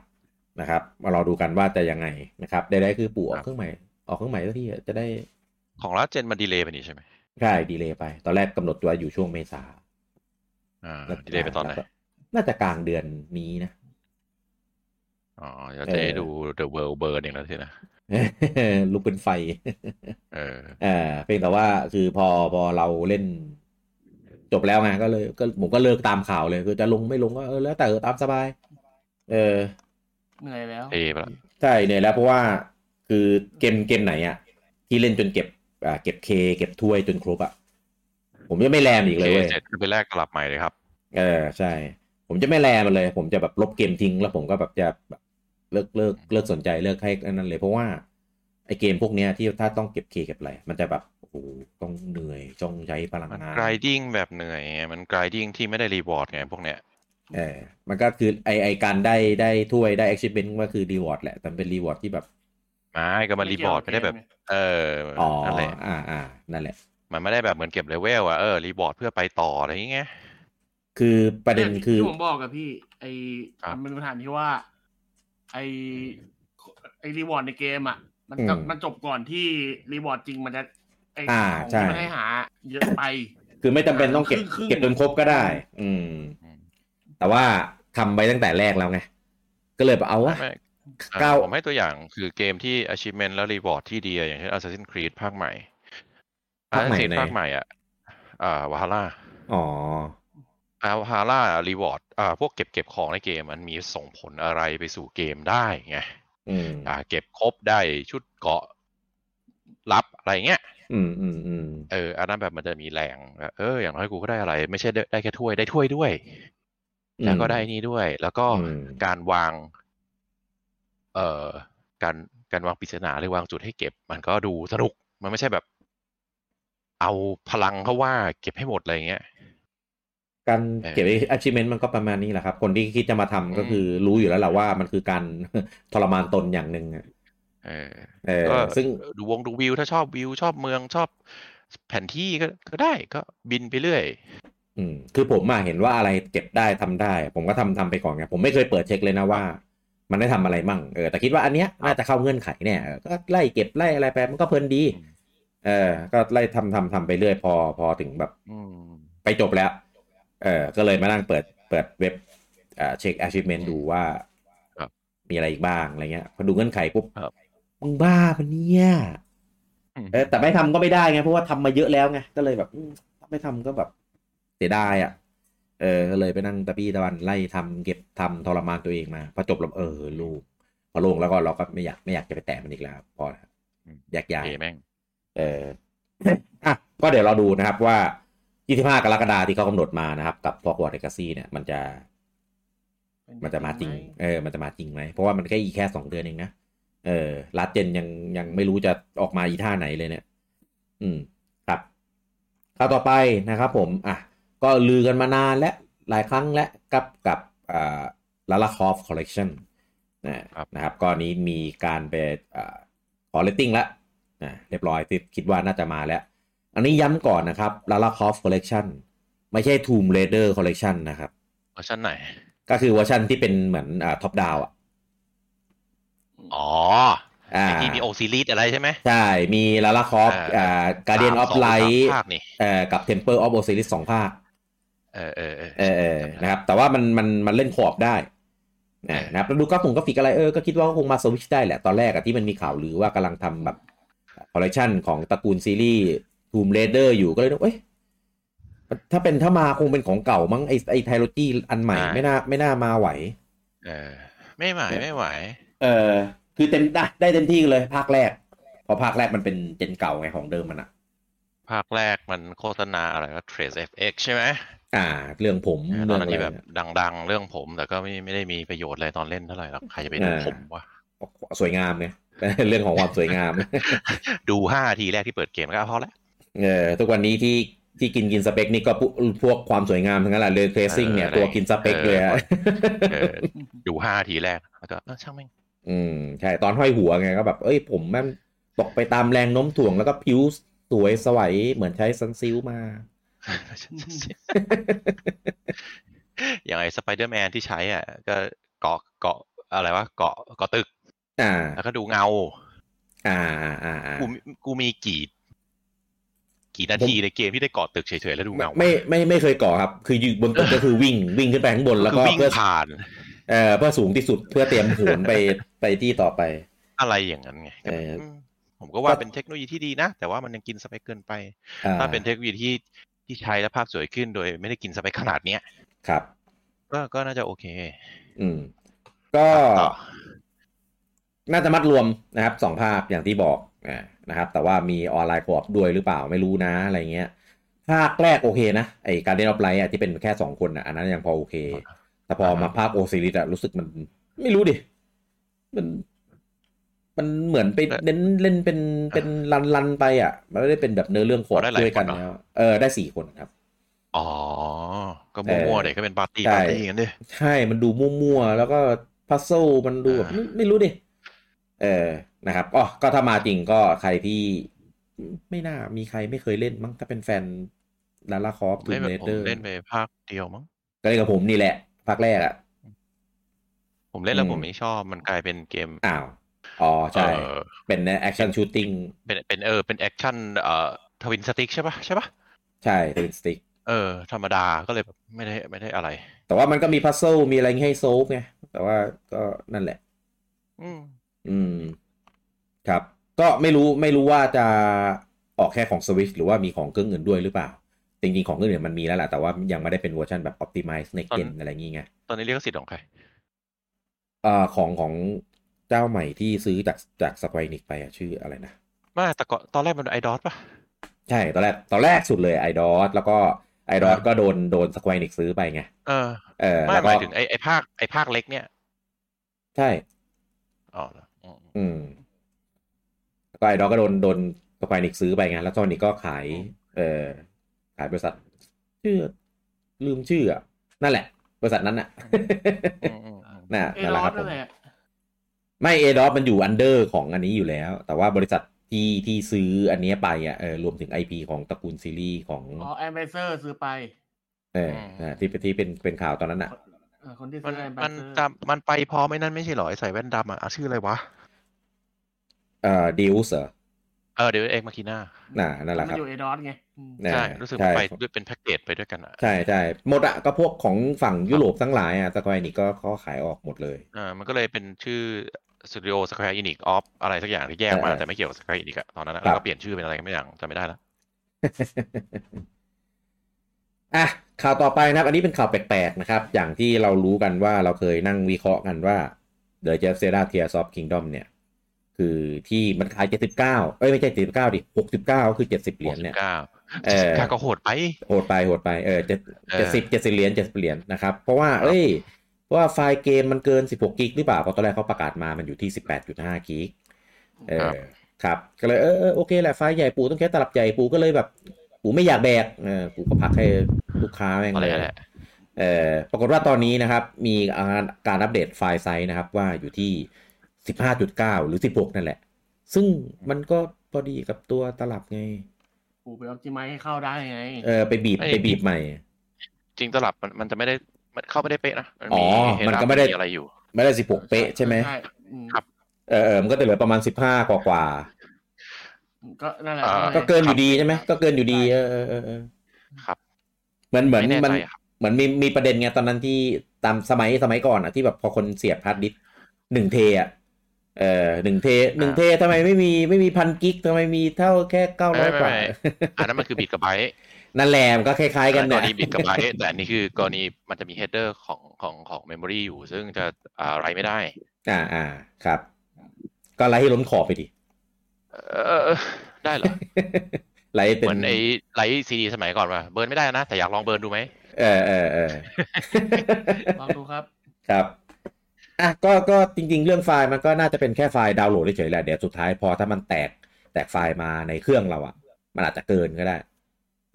นะครับ มารอดูกันว่าจะยังไงนะครับใดๆคือปู่ออกเครื่องใหม่ออกเครื่องใหม่สักทีอะจะได้ของร้านเจนมันดีเลย์ไปนี่ใช่ไหม ใช่ดีเลยไป ตอนแรกกำหนดตัวอยู่ช่วงเมษาอ่าแล้วดีเลย์ไปตอนไหนแล้วก็น่าจะกลางเดือนนี้นะ อ๋อเราจะได้ดู The World Burn เองแล้วทีนะลุกเป็นไฟ เออเออเพียงแต่ว่าคือพอพอเราเล่นจบแล้วไงก็เลยก็ผมก็เลิกตามข่าวเลย คือจะลงไม่ลงก็เออแล้วแต่เออตามสบาย เออเหนื่อยแล้วเอไปละใช่เนี่ยแล้วเพราะว่าคือเกมเกมไหนอะที่เล่นจนเก็บอ่า เก็บเคเก็บถ้วยจนครบอะผมจะไม่แรมอีกเลยเคเว้ยเสร็จก็ไปแลกกลับใหม่เลยครับ เออใช่ ผมจะไม่แลมันเลย ผมจะแบบลบเกมทิ้ง แล้วผมก็แบบจะแบบเลิกเลิกเลิกสนใจเลิกให้อันนั้นเลย เพราะว่าไอเกมพวกเนี้ยที่ถ้าต้องเก็บเคเก็บอะไรมันจะแบบโอ้โหต้องเหนื่อยต้องใช้พลังมันงาน grinding แบบเหนื่อยไงมัน grinding ที่ไม่ได้ reward ไงพวกเนี้ยเออมันก็คือไอไอการได้ได้ถ้วยได้ achievement ก็คือ reward แหละแต่มันเป็น reward ที่แบบ ไม่ก็มัน reward ไม่ได้แบบ เอออ๋อนั่นแหละอ่าอ่านั่นแหละ มันไม่ได้แบบเหมือนเก็บเลเวลอะเออ reward เพื่อไปต่ออะไรอย่างเงี้ยคือประเด็นที่คือที่ผมบอกกับพี่ ไอครับมันเป็นปัญหาที่ว่า ไอไอ reward ในเกมอะ มันจะอืมมันจบก่อนที่ reward จริงมันจะไออ่าของใช่ที่มันให้หา เยอะไป คือไม่จำเป็นต้องเก็บครึ่งๆเก็บจนครบก็ได้ อืมอืมแต่ว่าทำไปตั้งแต่แรกแล้วไงก็เลยแบบเอาวะไม่อะเก้า ผมให้ตัวอย่างคือเกมที่ achievement และ reward ที่ดีอะอย่างเช่น Assassin's Creed ภาคใหม่ภาคใหม่ Assassin's Creed ไหนภาคใหม่อะอ่าวาฮาร่าอ๋ออ่าวาฮาร่า reward อ่าพวกเก็บเก็บของในเกมมันมีส่งผลอะไรไปสู่เกมได้ไงอืมอ่า เก็บครบได้ชุดเกราะรับอะไรเงี้ยอืมอืมอืมเอออันนั้นแบบมันจะมีแรงแบบเอออย่างน้อยกูก็ได้อะไร ไม่ใช่ได้ได้แค่ถ้วยได้ถ้วยด้วย แล้วก็ได้นี่ด้วย แล้วก็อืมการวาง เอ่อการการวางปริศนาหรือวางจุดให้เก็บ มันก็ดูสนุกมันไม่ใช่แบบ เอาพลังเขาว่าเก็บให้หมดอะไรอย่างเงี้ยการเออเก็บ achievement มันก็ประมาณนี้แหละครับ คนที่คิดจะมาทำก็คือรู้อยู่แล้วแหละว่ามันคือการทรมานตนอย่างหนึ่งอะเออเออก็ซึ่งดูวงดูวิว ถ้าชอบวิวชอบเมืองชอบแผนที่ก็ก็ได้ก็บินไปเรื่อย อืมคือผมอะเห็นว่าอะไรเก็บได้ทำได้ ผมก็ทำทำไปก่อนไงผมไม่เคยเปิดเช็คเลยนะว่า มันได้ทำอะไรมั่งเออแต่คิดว่าอันเนี้ยน่าจะเข้าเงื่อนไขเนี่ยเออก็ไล่เก็บไล่อะไรไปมันก็เพลินดีอืมเออ ก็ไล่ทำทำทำไปเรื่อยพอพอถึงแบบอืมไปจบแล้ว เออก็เลยมานั่งเปิดเปิดเว็บอ่าเช็ค achievement ดูว่าครับมีอะไรอีกบ้างอะไรเงี้ยพอดูเงื่อนไขปุ๊บครับมึงบ้าปะเนี่ยอืมเออแต่ไม่ทำก็ไม่ได้ไงเพราะว่าทำมาเยอะแล้วไงก็เลยแบบอืมถ้าไม่ทำก็แบบเสียดายอะ เออก็เลยไปนั่งตะปี้ตะวันไล่ทำเก็บทำทรมานตัวเองมาพอจบแล้วเออลูกพอลงแล้วก็เราก็ไม่อยากไม่อยากจะไปแตะมันอีกแล้วครับพอแล้วอืมแยกย้ายเอแม่งเอออะก็เดี๋ยวเราดูนะครับว่า 25 กรกฎาคมที่เขากำหนดมานะครับ กับพอกวอร์ดเอกซี่เนี่ย มันจะ มันจะมาจริง เออ มันจะมาจริงไหม เพราะว่ามันแค่อีกแค่สองเดือนเองนะ เออ last gen ยังยังไม่รู้จะออกมาอีท่าไหนเลยเนี่ย อืม ครับข่าวต่อไปนะครับผม อะ ก็ลือกันมานานและหลายครั้งและกับกับอ่า Lara Croft Collection นะครับก็นี้มีการไปอ่าขอเลตติ้งแล้วนะเรียบร้อยที่คิดว่าน่าจะมาแล้ว อันนี้ย้ำก่อนนะครับ Lara Croft Collection ไม่ใช่ Tomb Raider Collection นะครับเวอร์ชันไหน ก็คือเวอร์ชันที่เป็นเหมือนอ่า top down อะอ๋ออ่าไอที่มี Osiris อะไรใช่ไหมใช่ มี Lara Croft อ่าอ่า Guardian of Light ภาคนี่เอ่อกับ Temple of Osiris สองภาค เออเออเออเออเออนะครับ แต่ว่ามันมันมันเล่น co-op ได้นะเออนะครับแล้วดูกราฟิกกราฟิกอะไรเออก็คิดว่าก็คงมาสวิชได้แหละตอนแรกอะที่มันมีข่าวหรือว่ากำลังทำแบบคอลเลคชันของตระกูลซีรีส์ Tomb Raider อยู่ก็เลยนึกเอ้ยถ้าเป็นถ้ามาคงเป็นของเก่ามั้งไอไอไทโลจีอันใหม่ไม่น่าไม่น่ามาไหว เออ ไม่ไหวไม่ไหว เออ คือเต็มได้ได้เต็มที่เลยภาคแรกเพราะภาคแรกมันเป็นเจนเก่าไงของเดิมมันอะภาคแรกมันโฆษณาอะไรก็ Trace FX ใช่ไหม อ่า เรื่องผมตเรื่ออนงนั้นอะไรที่แบบเนี่ยดัง ๆ เรื่องผม แต่ก็ไม่ไม่ได้มีประโยชน์อะไรตอนเล่นเท่าไหร่หรอกใครจะไปดูอ่าผมวะสวยงามไงเรื่องของความสวยงาม ดูห้านาทีแรกที่เปิดเกมก็พอแล้วเออทุกวันนี้ที่ที่กินกินสเปคนี่ก็พวกพวกความสวยงามทั้งนั้นแหละ ray tracing เนี่ยเออตัวกินสเปคเลยอะเออดูห้านาทีแรกแล้วก็เออช่างแม่งอืมใช่ตอนห้อยหัวไงก็แบบ เอ้ยผมแม่งตกไปตามแรงโน้มถ่วงแล้วก็ผิวสวยสวยเหมือนใช้ Sunsilk มา อย่างไอ้สไปเดอร์แมนที่ใช้อะ ก็เกาะเกาะอะไรวะเกาะเกาะตึก อ่า แล้วก็ดูเงา อ่าอ่าอ่าอ่ากูมีกูมีกี่กี่นาทีในเกมที่ได้เกาะตึกเฉยๆแล้วดูเงาไม่ไม่ไม่เคยก่อครับ คืออยู่บนตึกก็คือวิ่งวิ่งขึ้นไปข้างบนแล้วคือก็วิ่งเพื่อผ่านเอ่อเพื่อสูงที่สุดเพื่อเตรียมโหนไปไปที่ต่อไป อะไรอย่างนั้นไงเออมผมก็ว่าเป็นเทคโนโลยีที่ดีนะ แต่ว่ามันยังกินสเปคเกินไปอ่าถ้าเป็นเทคโนโลยีที่ ที่ใช้แล้วภาพสวยขึ้นโดยไม่ได้กินสเปคขนาดเนี้ยครับ ก็ก็น่าจะโอเค อืม ก็ต่อน่าจะมัดรวมนะครับสองภาคอย่างที่บอกอ่านะครับ แต่ว่ามีออนไลน์ co-op ด้วยหรือเปล่าไม่รู้นะ อะไรเงี้ย ภาคแรกโอเคนะ ไอ้ Guardian of Light อะที่เป็นแค่สองคนอะอันนั้นยังพอโอเค แต่พอมาภาค Osiris อะรู้สึกมัน ไม่รู้ดิ มัน มันเหมือนไปเน้นเล่นเป็นเป็นรันรันๆไปอะ มันไม่ได้เป็นแบบเนื้อเรื่องขอได้หลายด้วยกันคนเหรอแล้วเออได้สี่คนครับ อ๋อ ก็มั่วๆเด็กก็เป็นปาร์ตี้ใช่ปาร์ตี้กันดิใช่ มันดูมั่วๆแล้วก็พัซโซมันดูแบบอ่าไม่ไม่รู้ดิเออนะครับอ๋อก็ถ้ามาจริงก็ใครที่ไม่น่ามีใครไม่เคยเล่นมั้งถ้าเป็นแฟนลาลาคอฟผมทูเล่นเแบบผมเดอร์เล่นไปภาคเดียวมั้งก็เล่นกับผมนี่แหละ ภาคแรกอะผมเล่นแล้วอืมผมไม่ชอบมันกลายเป็นเกมอ้าว อ๋อใช่เออเป็นแอคชั่นชูตติ้งเป็นเป็นเออเป็น action เอ่อ twin stick ใช่ปะใช่ปะใช่ twin stick เออ ธรรมดาก็เลยแบบไม่ได้ไม่ได้อะไร แต่ว่ามันก็มี puzzle มีอะไรให้ solve ไง แต่ว่าก็นั่นแหละ อืมอืม ครับ ก็ไม่รู้ไม่รู้ว่าจะออกแค่ของ Switch หรือว่ามีของเครื่องอื่นด้วยหรือเปล่า จริงๆ ของเครื่องอื่นมันมีแล้วแหละแต่ว่ายังไม่ได้เป็นเวอร์ชันแบบ Optimize Next Gen อะไรอย่างงี้ไง ตอนนี้เรียกสิทธิ์ของใครเอ่อของของ เจ้าใหม่ที่ซื้อจากจาก Square Enix ไปอะชื่ออะไรนะไมาแต่ก่อนตอนแรกมันไอดอสปะใช่ตอนแรกตอนแรกสุดเลย iDot แล้วก็ iDot อ่าก็โดนโดน Square Enix ซื้อไปไงเออเออไม่แล้วหก็มายถึงไอไอภาคไอภาคเล็กเนี่ย ใช่อ๋อเหรออืมอืมแล้วก็ iDot ก็โดนโดน Square Enix ซื้อไปไงแล้ว Sony ก็ขาย เออขายบริษัทชื่อลืมชื่ออะนั่นแหละ บริษัทนั้นน่ะอืมอืมอืมน่ะเอนั่นแหรละอครัดบผนั่มนแหละ ไม่เอดอมันอยู่อันเดอร์ของอันนี้อยู่แล้ว แต่ว่าบริษัทที่ที่ซื้ออันเนี้ยไปอะเออรวมถึง IP ของตระกูลซีรีส์ของอ๋อแอมเบเซอร์ซื้อไปเออนะที่ที่เป็นเป็นข่าวตอนนั้นอะเออคนที่มัซื้นอแอมเบมันเซอร์จำมันไปพร้อมไอ้นั่นไม่ใช่เหรอไอ้ใส่แว่นดำอะอะชื่ออะไรวะเอ่อดิวส์เหรอเออเดี๋ยวเอ็กมาคีน่าน่ะนั่นแหละคมัรับนอยู่เอดอสไงอืมน่ะใช่ รู้สึกใช่ว่าไปด้วยเป็นแพ็กเกจไปด้วยกันอะ ใช่ใช่หมดอะก็พวกของฝั่งยุโรปทั้งหลายอะสกอยนี่ก็เขาขายออกหมดเลยอ่ามันก็เลยเป็นชื่อ สตูดิโอสแควร์อินิกออฟอะไรสักอย่างที่แยกมาเออแต่ไม่เกี่ยวกับสแควร์อินิกอะตอนนั้นอะครับแล้วก็เปลี่ยนชื่อเป็นอะไรกันไม่อย่างจำไม่ได้แล้วอะข่าวต่อไปนะครับ อันนี้เป็นข่าวแปลกๆนะครับ อย่างที่เรารู้กันว่าเราเคยนั่งวิเคราะห์กันว่า The j e f z e r a Tears of Kingdom เนี่ย คือที่มันขาย79เอ้ยไม่ใช่79ดิ69คือ70เหรียญเนี่ยเก้าเออเก้าก็โหดไป โหดไปโหดไปเออเจ็ดเออเจ็ดสิบเจ็ดสิบเหรียญเจ็ดสิบเหรียญนะครับ เพราะว่า เอ้ยเพราะ ว่าไฟล์เกมมันเกิน 16 กิกหรือเปล่าเพราะตอนแรกเขาประกาศมามันอยู่ที่ 18.5 กิกเออครับก็เลยเออเออโอเคแหละไฟล์ใหญ่ปูต้องแค่ตลับใหญ่ปูก็เลยแบบปูไม่อยากแบกเออปูก็พักให้ลูกค้าแม่งอะไรเลยแหละเออปรากฏว่าตอนนี้นะครับ มีการอัปเดตไฟล์ไซส์นะครับว่าอยู่ที่ 15.9 หรือ 16 นั่นแหละ ซึ่งมันก็พอดีกับตัวตลับไงกูไปออ t ติไมให้เข้าได้ไง เออไปบีบไม่ไปบีบใหม่ จริงตลับมันมันจะไม่ได้ มันเข้าไม่ได้เป๊ะนะมันอ๋มีอเฮดมันอัพก็ไม่ได้อะไรอยู่ ไม่ได้16เป๊ะใช่ไหมใช่อืมครับเออเออมันก็จะเหลือประมาณ15กว่ากว่าก็นั่นแหละอ่านั่นแหละก็เกินอยู่ดีใช่ไหมก็เกินอยู่ดี เออเออเออเออครับเหมือนเหมือนไม่แน่มันใจครับเหมือนมีมีประเด็นไงตอนนั้นที่ตามสมัยสมัยก่อนอะที่แบบพอคนเสียบฮาร์ดดิสก์หนึ่งเทอะเออหนึ่งเทหนึ่งเททำไมไม่มีไม่มีพันกิกทำไมมีเท่าแค่เก้าร้อยไม่กว่าไม่อันนั้นมันคือบิตกับไบต์ นั่นแหละมันก็คล้ายๆกันกเนี่รยณีบิตกับไบต์แต่อันนี้คือกรณีมันจะมีเฮดเดอร์ของของของเมมโมรีอยู่ ซึ่งจะอ่าไรไม่ได้ อ่าอ่าครับ ก็ไล่ให้ล้นขอบไปดิเออได้เหรอไล่เป็เหนมือนไอ้ write ซีดีสมัยก่อนว่า burn ไม่ได้นะ แต่อยากลอง burn ดูไหมเออเออเออลองดูครับครับอะก็ก็จริง ๆ เรื่องไฟล์มันก็น่าจะเป็นแค่ไฟล์ดาวน์โหลดเฉยๆแหละเดี๋ยวสุดท้ายพอถ้ามันแตกแตกไฟล์มาในเครื่องเราอะมันอาจจะเกินก็ได้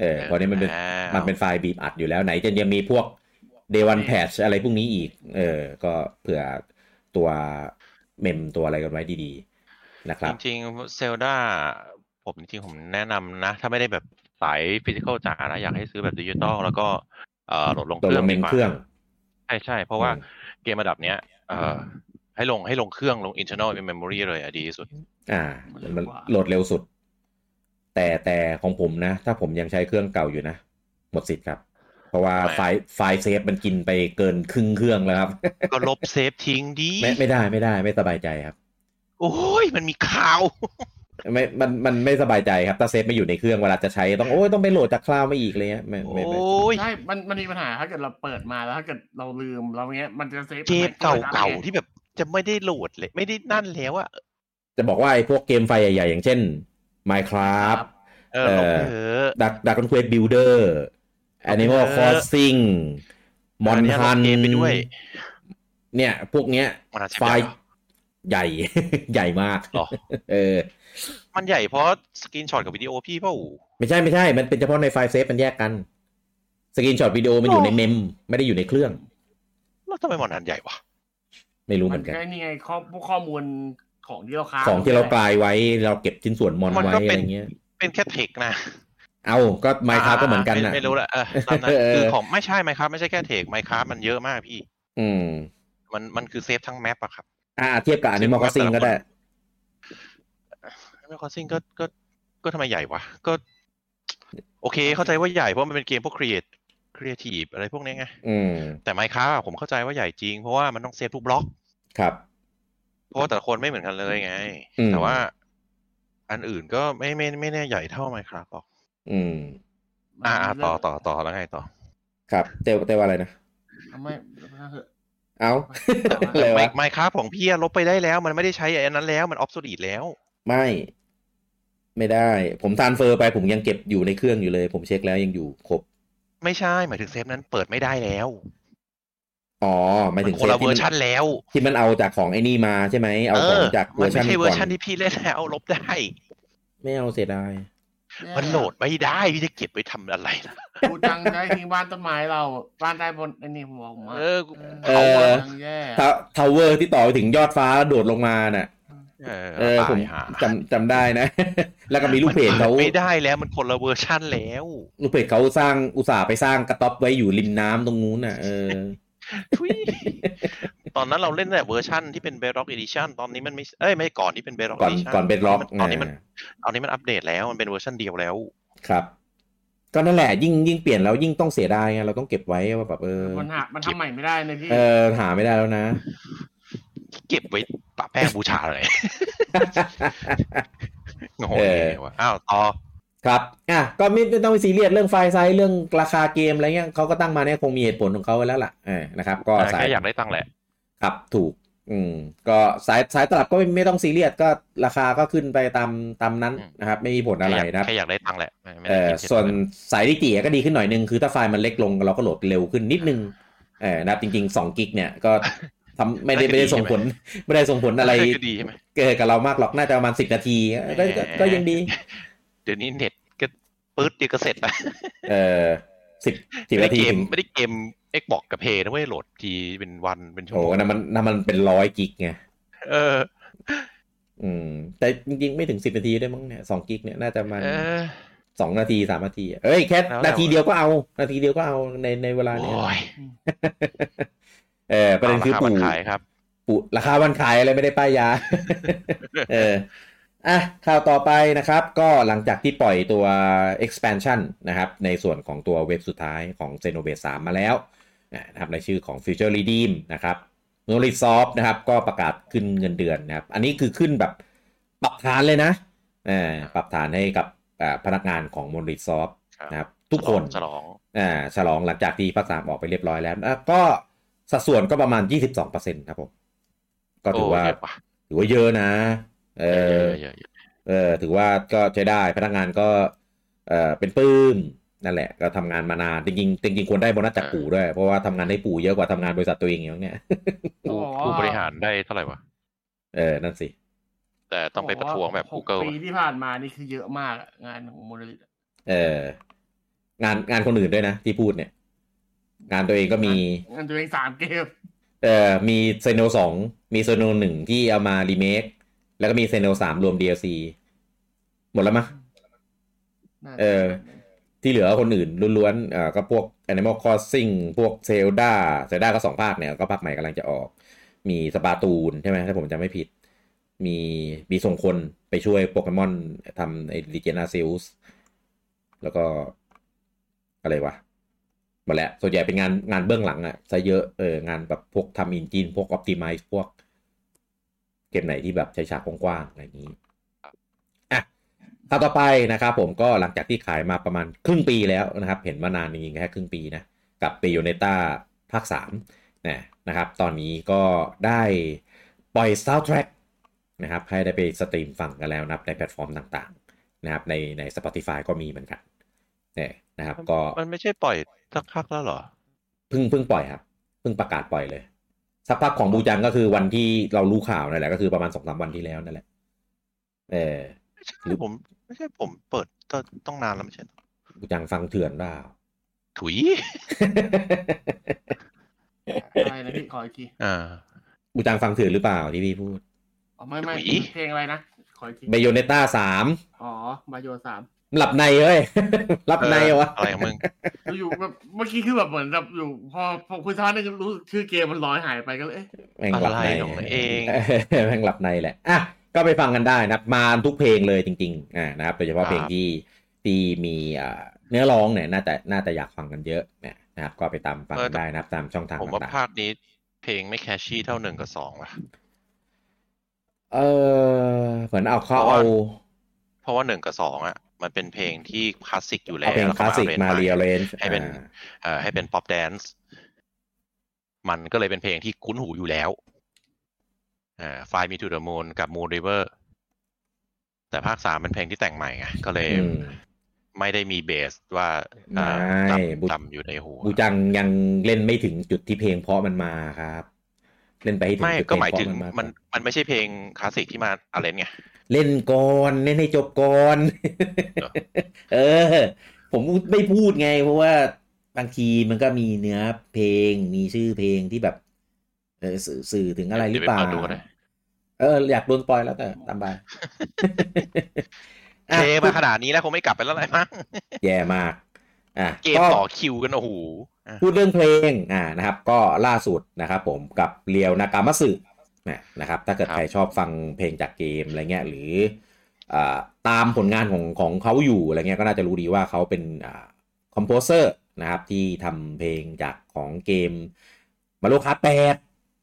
เออเพราะนี้มันเป็นอ้าวมันเป็นไฟล์บีบอัดอยู่แล้วไหนจะยังมีพวก day one patch อะไรพวกนี้อีก เออ ก็เผื่อตัว mem ตัวอะไรกันไว้ดีๆ นะครับ จริงๆ Zelda ผมจริงๆ ผมแนะนำนะ ถ้าไม่ได้แบบสาย physical จ๋านะ อยากให้ซื้อแบบดิจิตอลแล้วก็เอ่อโหลดลงตัวเครื่ลองงเมดีนกว่าเครื่องใช่ใช่เพราะว่าอืมเกมระดับเนี้ย เอ่อให้ลงให้ลงเครื่องลง internal memory เลยอะดีที่สุดอ่ามันมันเร็วกว่า โหลดเร็วสุด แต่แต่ของผมนะ ถ้าผมยังใช้เครื่องเก่าอยู่นะ หมดสิทธิ์ครับ เพราะว่าทำไมไฟล์ไฟล์เซฟมันกินไปเกินครึ่งเครื่องแล้วครับ ก็ลบเซฟทิ้งดี ไม่ไม่ได้ไม่ได้ไม่สบายใจครับ โอ้ยมันมีข่าวไม่ มัน มันไม่สบายใจครับ ถ้าเซฟไม่อยู่ในเครื่องเวลาจะใช้ต้อง โอ้ย ต้องไปโหลดจากคลาวด์มาอีกเลยเนี่ยไม่โอไม่ไม่้ยใช่ มัน มันมีปัญหา ถ้าเกิดเราเปิดมาแล้ว ถ้าเกิดเราลืมเราเงี้ย มันจะเซฟเกมเก่าไว้เก่าได้ๆที่แบบ จะไม่ได้โหลดเลย ไม่ได้นั่นแล้วอะจะบอกว่าไอ้พวกเกมไฟล์ใหญ่ๆอย่างเช่น Minecraft เออลบไปเถอะดักดักคอนเควสบิลเดอร์ Animal เออ Crossing มอนอันเนี้ยฮันลบเกมไปด้วยเนี่ย พวกเนี้ยมันอาจจะไฟใหญ่ล์ใหญ่ใหญ่มากหรอเออ มันใหญ่เพราะสกรีนช็อตกับวิดีโอพี่เปล่าไม่ใช่ไม่ใช่ มันเป็นเฉพาะในไฟล์เซฟมันแยกกันสกรีนช็อตวิดีโอมันอยู่ในเมม ไม่ได้อยู่ในเครื่อง แล้วทำไมมันอันใหญ่วะไม่รู้เหมัมืนอนกันก็นี่ไงข้อพวกข้อมูล ของที่เราค้างของที่เรากลายไว้เราเก็บชิ้นส่วนมอนมันไว้ก็อะเป็ไรนเงี้ย เป็นแค่เทคนะเอาก็ไมค์คาก็เหมือนกันไนะไม่รู้ละเออตามนั้นเออคือของไม่ใช่ไมค์ครับไม่ใช่แค่เทคไมค์ครับมันเยอะมากพี่ อืม มันมันคือเซฟทั้งแมปอะครับ อ่า เทียบกับอันนี้มอ c ซิงก็ได้ไม่คอซิงก็ก็ก็ทำไมใหญ่วะก็ โอเค เข้าใจว่าใหญ่เพราะมันเป็นเกมพวกครีเอทครีเอทีฟอะไรพวกนี้ไงอืมแต่ไมค์ครับผมเข้าใจว่าใหญ่จริงเพราะว่ามันต้องเซฟทุกบล็อกครับ เพราะว่าแต่ละคนไม่เหมือนกันเลยไงอืมแต่ว่า อันอื่นก็ไม่ไม่ไม่แน่ใหญ่เท่าไมค์ครับหรอก อืมมันอ่าเรื่ต่อองต่อต่อแล้วไงต่อ ครับเตวเตวอะไรนะไม่ไม่เถอะเอาอะไรไมวะค์ไมค์ครับของพี่อะลบไปได้แล้ว มันไม่ได้ใช้อันนั้นแล้วมันออฟโซดีแล้ว ไม่ ไม่ได้ ผมทรานเฟอร์ไปผมยังเก็บอยู่ในเครื่องอยู่เลย ผมเช็คแล้วยังอยู่ครบ ไม่ใช่หมายถึงเซฟนั้นเปิดไม่ได้แล้ว อ๋อหมายถึงคนละซฟเวอร์ชันแล้ว ที่มันเอาจากของไอ้นี่มาใช่ไหมเอาของจากเวมัอนร์ชัไม่นใช่เวอก่อร์ชันนที่พี่เล่นแล้วลบได้ ไม่เอาเสียดายมันโหลดไม่ได้พี่จะเก็บไว้ทำอะไรล่ะกูจังได้ทิ้งบ้านต้นไม้เราบ้านใต้บนไอ้นี่ผมบอกมาเออเอเอออจังแย่ทาวเวอร์ที่ต่อไปถึงยอดฟ้าแล้วโดดลงมาน่ะเออเออตาผมยหาจำจำได้นะ แล้วก็มีลูกเพจเขามันปิดไม่ได้แล้วมันคนละเวอร์ชันแล้ว ลูกเพจเขาสร้างอุตสาห์ไปสร้างกระต๊อบไว้อยู่ริมน้ำตรงนู้นน่ะเออ ทุยตอนนั้นเราเล่นแต่เวอร์ชันที่เป็น Bedrock Edition ตอนนี้มันไม่เอ้ยไม่ก่อนที่เป็น Bedrock ก่อน Edition ก่อนเป็น Bedrock ตอนนี้มันตอนนี้มันอัปเดตแล้วมันเป็นเวอร์ชันเดียวแล้วครับก็นั่นแหละยิ่งยิ่งเปลี่ยนแล้วยิ่งต้องเสียดายไงเราต้องเก็บไว้ว่าแบบเออมันหามันทำใหม่ไม่ได้เลยพี่เออหาไม่ได้แล้วนะ เก็บไว้ปะแป้งบูชาเลยงงเออเลยวะอ้าวต่อ ครับอะก็ไม่ไม่ต้องไปซีเรียสเรื่อง file size เรื่องราคาเกมอะไรเงี้ยเขาก็ตั้งมาเนี่ยคงมีเหตุผลของเขาไว้แล้วล่ะเออนะครับ ก็สายแค่อยากได้ตังค์แหละครับถูก อืม ก็สายสายตลับก็ไม่ไม่ต้องซีเรียสก็ราคาก็ขึ้นไปตามตามนั้นอืมนะครับ ไม่มีผลอะไรนะครับแค่อยากได้ตังค์แหละไม่ไม่เอได้เออคิดเยอะส่วนสาย digi ก็ดีขึ้นหน่อยนึงคือถ้าไฟล์มันเล็กลงเราก็โหลดเร็วขึ้นนิดนึงเออนะครับจริงๆ2 gig เนี่ยก็ทำไม่ได้ไม่ได้ส่งผลไม่ได้ส่งผลอะไรก็ดีใช่ไหมเกิดกับเรามากหรอกน่าจะประมาณสิบนาทีก็ก็ก็ยังดี เดี๋ยวนี้เน็ตก็ปื๊ดเดียวก็เสร็จแล้วเออสิบสิบไม่ได้นาทีเกมถึงไม่ได้เกมเอ็กบอกกับเพย์นะเว้ยโหลดทีเป็นวันเป็นชั่วโอ้โมงนั่นมันนั่นมันเป็นร้อยกิกไงเออ อืม แต่จริงๆ ไม่ถึงสิบนาทีได้มั้งเนี่ยสองกิกเนี่ยน่าจะมันเออสองนาทีสามนาทีอะเอ้ยแค่แล้วแต่นาทีเดียวก็เอา นาทีเดียวก็เอาในในเวลาเนี้ยโอ้ยเออประเด็นคือราคาปู่มันขายครับ ปู่ราคาวันขายอะไรไม่ได้ป้ายยา เออ อะข่าวต่อไปนะครับ ก็หลังจากที่ปล่อยตัว expansion นะครับ ในส่วนของตัวเว็บสุดท้ายของ Xenoblade 3 มาแล้วนะครับในชื่อของ Future Redeem นะครับ n o l i s o f t นะครับ ก็ประกาศขึ้นเงินเดือนนะครับ อันนี้คือขึ้นแบบปรับฐานเลยนะเออปรับฐานให้กับอ่าพนักงานของ m o n i s o f t ครับนะครับ ทุกคนฉลองอ่าฉลองหลังจากที่ภาคสามออกไปเรียบร้อยแล้วแล้วก็สัดส่วนก็ประมาณ 22%ครับผม ก็ถือว่าโเยะว่ะถือว่าเยอะนะ เอเยออะเยอะเยอะเออ ถือว่าก็ใช้ได้พนักงานก็ เออเป็นปลื้มนั่นแหละ ก็ทำงานมานานจริงๆจริงๆควรได้โบนัสจากปู่ด้วย เพราะว่าทำงานให้ปู่เยอะกว่าทำงานบริษัทตัวเองอย่างเนี้ยต้องบอกว่าผู้บริหารได้เท่าไหร่วะเออนั่นสิ แต่ต้องไปประท้วงแบบหก Google ปีที่ผ่านมานี่คือเยอะมากอะงานของโมเดลิตเอองานงานคนอื่นด้วยนะที่พูดเนี่ย งานตัวเองก็มี งานตัวเองสามเกมเอ่อมีเซโนสองมีเซโนหนึ่งที่เอามารีเมค แล้วก็มีเซโนสามรวม DLC หมดแล้วมั้ยน่าจะเออ ที่เหลือคนอื่นล้วนๆอ่าก็พวก Animal Crossing พวก Zelda Zelda ก็สองภาคเนี่ย ก็ภาคใหม่กำลังจะออก มีสปาตูนใช่ไหมถ้าผมจำไม่ผิด มีมีส่งคนไปช่วยโปเกมอนทำไอ้ดิเจนาซิลส์แล้วก็อะไรวะหมดแล้วส่วนใหญ่เป็นงานงานเบื้องหลังอะซะเยอะเอองานแบบพวกทำอินจินพวกอ p ติ i z e พวก เกมไหนที่แบบใช้ฉากกว้างๆอะไรอย่างนี้อะข่าวต่อไปนะครับผมก็หลังจากที่ขายมาประมาณครึ่งปีแล้วนะครับ เห็นมานานจริงๆแค่ครึ่งปีนะกับเ a โยเนต้าภาค3นะนะครับ ตอนนี้ก็ได้ปล่อย soundtrack นะครับให้ได้ไปสตรีมฟังกันแล้วนะครับในแพลตฟอร์มต่างๆนะครับในใน Spotify ก็มีเหมือนกันเนี่ยนะครับ ก็มันไม่ใช่ปล่อยสักพักแล้วเหรอเพิ่งเพิ่งปล่อยครับเพิ่งประกาศปล่อยเลย สักพักของบูจังก็คือวันที่เรารู้ข่าวนั่นแหละก็คือประมาณสองสามวันที่แล้วนั่นแหละ เออไม่ใช่ผมไม่ใช่ผมเปิดตอนต้องนานแล้วไม่ใช่เหรอบูจังฟังเถื่อนเปล่าถุยอะไรนะพี่ขออีกทีอ่าบูจังฟังเถื่อนหรือเปล่าที่พี่พูดอ๋อไม่ไม่อุ๊ยเพลงอะไรนะขออีกทีเบโยเนต้าสามอ๋อมาโยสาม หลับในเฮ้ยหลับในวะอะไรของมึงอยู่แบบเมื่อกี้คือแบบเหมือนแบบอยู่ พอพอคุยท่านี่ก็รู้สึกชื่อเกมมันลอยหายไปก็เลยเอ๊ะแม่งหลับในอะไรของมันเองแม่งหลับในแหละอะก็ไปฟังกันได้นะครับมาทุกเพลงเลยจริงๆอ่านะครับโดยเฉพาะครับเพลงที่ที่มีอ่าเนื้อร้องเนี่ยน่าจะน่าจะอยากฟังกันเยอะเนี่ยนะครับก็ไปตามฟังกันได้นะครับตามช่องทางผมว่าต่างภาคนี้เพลงไม่ catchy เท่าหนึ่งกับสองว่ะๆเออเหมือนเอาเขาเพราะว่าเอาเพราะว่าหนึ่งกับสองอะ มันเป็นเพลงที่คลาสสิกอยู่แล้เอาวเพลงแล้วคลาสสิกมา rearrange ให้เป็นเอ่อให้เป็น pop dance มันก็เลยเป็นเพลงที่คุ้นหูอยู่แล้วอ่า Fly Me to the Moon กับ Moon River แต่ภาคสามเป็นเพลงที่แต่งใหม่ไงก็เลยอืมไม่ได้มีเบสว่าอ่าไม่จบุำจำอยู่ในหัวบูจังยังเล่นไม่ถึงจุดที่เพลงเพราะมันมาครับ เล่นไปให้ถึงไม่จุดก็เพลงหมายเพถึราะงมันมามันมันไม่ใช่เพลงคลาสสิกที่มาอาเลนไงเล่นก่อนเล่นให้จบก่อนเหรอเออ ผมไม่พูดไง เพราะว่าบางทีมันก็มีเนื้อเพลงมีชื่อเพลงที่แบบเออสื่อสื่อถึงอะไรหรือเปล่าดี๋ยวไปปิดดูก็ได้เอออยากโดน spoil แล้วแต่ตามไปเทมาขนาดนี้แล้วคงไม่กลับไปแล้วอะไรมั้งแย่มาก อะเกมก็ต่อคิวกันโอ้โหอะ พูดเรื่องเพลงอ่านะครับ ก็ล่าสุดนะครับผมกับเรียวนากามัสึนะนะครับ ถ้าเกิดใครชอบฟังเพลงจากเกมอะไรเงี้ยหรืออ่าตามผลงานของของเขาอยู่อะไรเงี้ยก็น่าจะรู้ดีว่าเขาเป็นอ่า composer นะครับที่ทำเพลงจากของเกมMario Kart แปด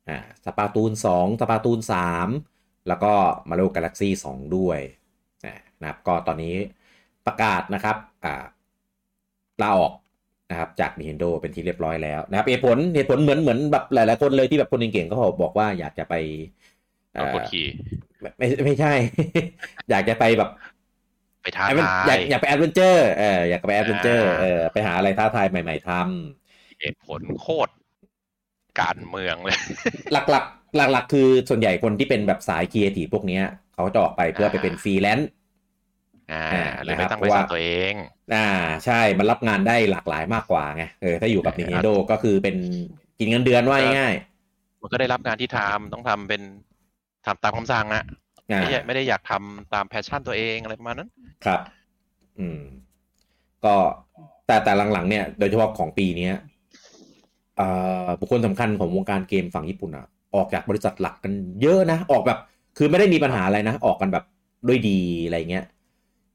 อ่า Splatoon 2 Splatoon 3แล้วก็ Mario Galaxy 2ด้วยนะครับก็ตอนนี้ประกาศนะครับอ่าลาออก นะครับจาก Nintendo เป็นที่เรียบร้อยแล้วนะครับเหตุผลเหตุผลเหมือนเหมือนแบบหลายๆคนเลยที่แบบคนเก่งๆก็บอกว่าอยากจะไปเอ่เอาอกดขี่ไม่ไม่ไม่ใช่ อยากจะไปแบบไปท้าอยากทายอยากไป adventure เอออยากไป adventure อ่าเออไปหาอะไรท้าทายใหม่ ๆเหตุผลโคตรการเมืองเลย หลักๆ หลักๆ คือส่วนใหญ่คนที่เป็นแบบสายครีเอทีฟพวกเนี้ยเขาจะออกไปเพื่อไปเป็นฟรีแลนซ์ อ่าอ่าหรือไม่นะครับตั้งบราะริว่าษัทตัวเอง เพราะว่า อ่าใช่มันรับงานได้หลากหลายมากกว่าไงเออถ้าอยู่กับใช่ Nintendo ก็คือเป็นกินเงินเดือนว่าง่ายมันก็ได้รับงานที่ทำต้องทำเป็นทำตามคำสั่งอะๆอ่าไม่ใช่ไม่ได้อยากทำตาม passion ตัวเองอะไรประมาณนั้น ครับ อืม ก็แต่แต่หลังๆเนี่ยโดยเฉพาะของปีเนี้ยเอ่อบุคคลสำคัญของวงการเกมฝั่งญี่ปุ่นอะออกจากบริษัทหลักกันเยอะนะ ออกแบบ คือไม่ได้มีปัญหาอะไรนะ ออกกันแบบด้วยดีอะไรเงี้ย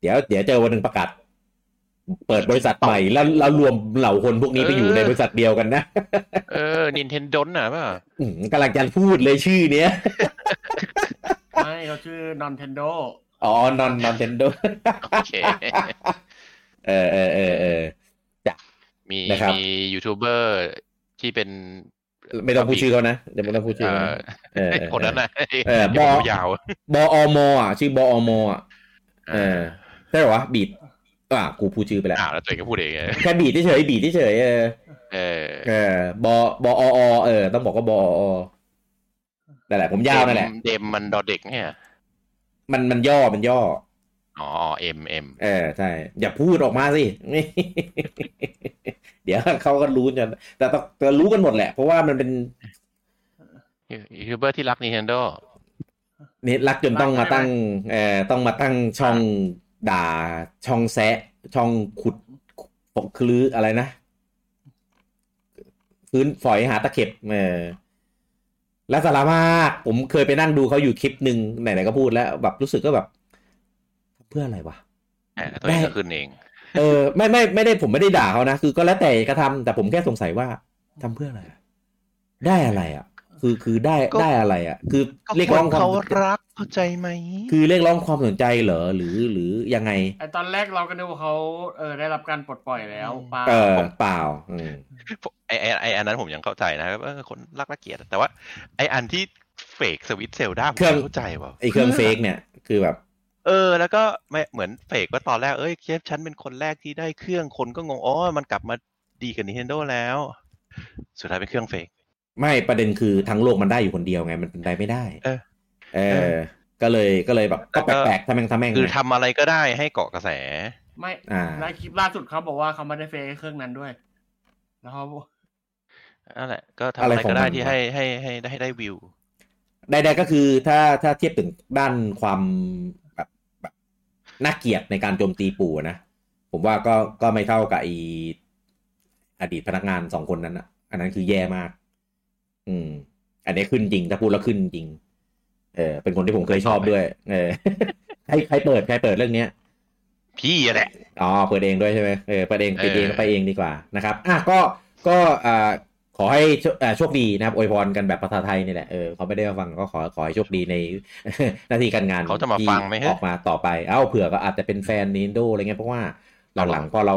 เดี๋ยวเดี๋ยวเจอวันหนึ่งประกาศ เปิดบริษัทใหม่แล้วแล้วรวมเหล่าคนพวกนี้ไปอยู่ในบริษัทเดียวกันนะ เออ Nintendo น่ะป่ะอืมกำลังจะพูดเลยชื่อเนี้ย ไม่เขาชื่อ Nintendo อ๋อนอนนอนเทนโดโอเค เออเออเออเออมีนะครับมียูทูบเบอร์ที่เป็นไม่ต้องพูดชื่อเขานะเดี๋ยวไม่ต้องพูดชื่อเอ่เขาอนะเออเออคนนั้นนะเออเดี๋ยวบอยาวบออมอะชื่อบออมอะเออ ใช่เหรอวะบีดอะกูพูดชื่อไปแล้วอ่าแล้วตัวเองก็พูดเองไงแค่บีดเฉยๆบีดเฉยๆเออเออเออบอบออเออ ต้องบอกว่าบออนั่นแหละผมยาวนั่นแหละเดมมันดอเด็กเนี่ยมันมันย่อมันย่ออ๋อเอ็มเอ็มเออใช่ อย่าพูดออกมาสิ เดี๋ยวเขาก็รู้กันแต่ต้องแต่รู้กันหมดแหละ เพราะว่ามันเป็นยูทูบเบอร์ที่รัก Nintendo นี่รักจนต้องมาตั้งเอ่อต้องมาตั้งช่อง ด่าช่องแซะ ช่องขุดปกคลืออะไรนะพื้นฝอยหาตะเข็บเออและสาระมากผมเคยไปนั่งดูเขาอยู่คลิปหนึ่งไหนๆก็พูดแล้วแบบรู้สึกก็แบบ เพื่ออะไรวะแหมตัวเองก็ขึ้นเอง เออ ไม่ไม่ไม่ได้ผมไม่ได้ด่าเขานะ คือก็แล้วแต่กระทำแต่ผมแค่สงสัยว่าทำเพื่ออะไรอะได้อะไรอะ คือคือได้ก็ได้อะไรอะ คือก็เรียกคร้อนงความเขารักเข้าใจไหมคือเรียกร้องความสนใจเหรอหรือหรือยังไงไอตอนแรกเราก็นึกว่าเขาเออได้รับการปลดปล่อยแล้วเปล่าเออเปล่าอืมไอไอไออันนั้นผมยังเข้าใจนะครับว่าคนรักนักเกียรติแต่ว่า ไออันที่เฟกสวิตเซลด้าผมไม่เข้าใจว่ะไอเครื่องเฟกเนี่ยคือแบบเออแล้วก็ไม่เหมือนเฟกว่าตอนแรกเอ้ยเคฟฉันเป็นคนแรกที่ได้เครื่องคนก็งงอ๋อมันกลับมาดีกับ Nintendo แล้ว สุดท้ายเป็นเครื่องเฟก ไม่ประเด็นคือทั้งโลกมันได้อยู่คนเดียวไง มันเป็นไปไม่ได้ เออ เออ ก็เลยก็เลยแบบก็แปลกๆทำแม่งทำแม่งคือไงทำอะไรก็ได้ให้เกาะกระแส ไม่อ่าในคลิปล่าสุดเขาบอกว่าเขาไม่ได้เฟซเครื่องนั้นด้วย แล้วเขานั่นแหละ ก็ทำอะไรก็ได้ที่ให้ให้ให้ได้ให้ได้วิวใดๆก็คือถ้าถ้าเทียบถึงด้านความแบบแบบน่าเกลียดในการโจมตีปู่นะ ผมว่าก็ก็ไม่เท่ากับไออดีตพนักงานสองคนนั้นอะอันนั้นคือแย่มาก อืม อันนี้ขึ้นจริงถ้าพูดแล้วขึ้นจริง เออเป็นคนที่ผมเคยชอบด้วย เออใครใครเปิดใครเปิดเรื่องเนี้ย พี่อะแหละอ๋อเปิดเองด้วยใช่ไหมเออเปิดเองเออปิดเองก็ไปเองดีกว่านะครับอะก็ก็อ่าขอให้โชอ่าโชคดีนะครับอวยพรกันแบบภาษาไทยนี่แหละเออเขาไม่ได้มาฟังก็ขอขอให้โชคดีในหน้าที่การงานเขาจะมาที่ฟังไหมฮะออกมาต่อไป เอ้าเผื่อก็อาจจะเป็นแฟน Nintendo อะไรเงี้ยเพราะว่าหลังๆพอเรา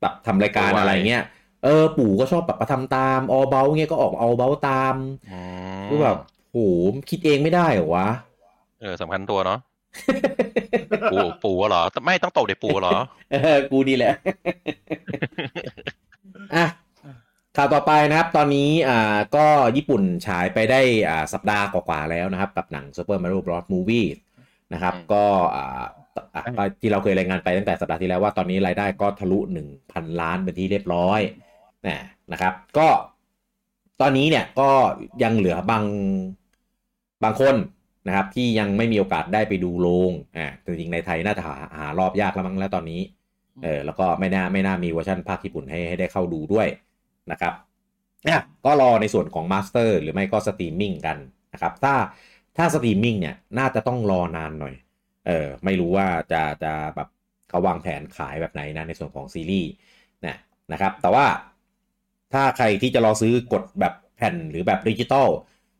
แบบทำรายการอะไรเงี้ย เออปู่ก็ชอบแบบมาทำตามออเบลเงี้ยก็ออกออเบลตามอืมก็แบบโหคิดเองไม่ได้เหรอวะ เออสำคัญตัวเนาะปูปูเหรอ ไม่ต้องตบเด็กปูเหรอ เออกูนี่แหละอะข่าวต่อไปนะครับ ตอนนี้อ่าก็ญี่ปุ่นฉายไปได้อ่าสัปดาห์กว่าๆแล้วนะครับ กับหนัง Super Mario Bros. Movie นะครับอืมก็อ่าอะก็ที่เราเคยรายงานไปตั้งแต่สัปดาห์ที่แล้วว่าตอนนี้รายได้ก็ทะลุ 1,000 ล้านเป็นที่เรียบร้อย นะนะครับ ก็ตอนนี้เนี่ยก็ยังเหลือบางบางคนนะครับ ที่ยังไม่มีโอกาสได้ไปดูโรงอ่าจริงๆในไทยน่าจะหาหารอบยากแล้วมั้งแล้วตอนนี้เออแล้วก็ไม่น่าไม่น่ามีเวอร์ชันภาคญี่ปุ่นให้ให้ได้เข้าดูด้วยนะครับเนี่ยก็รอในส่วนของ master หรือไม่ก็สตรีมมิ่งกันนะครับถ้าถ้าสตรีมมิ่งเนี่ยน่าจะต้องรอนานหน่อยเออไม่รู้ว่าจะจะแบบเขาวางแผนขายแบบไหนนะในส่วนของซีรีส์นะนะครับแต่ว่า ถ้าใครที่จะรอซื้อกดแบบแผ่นหรือแบบดิจิตอล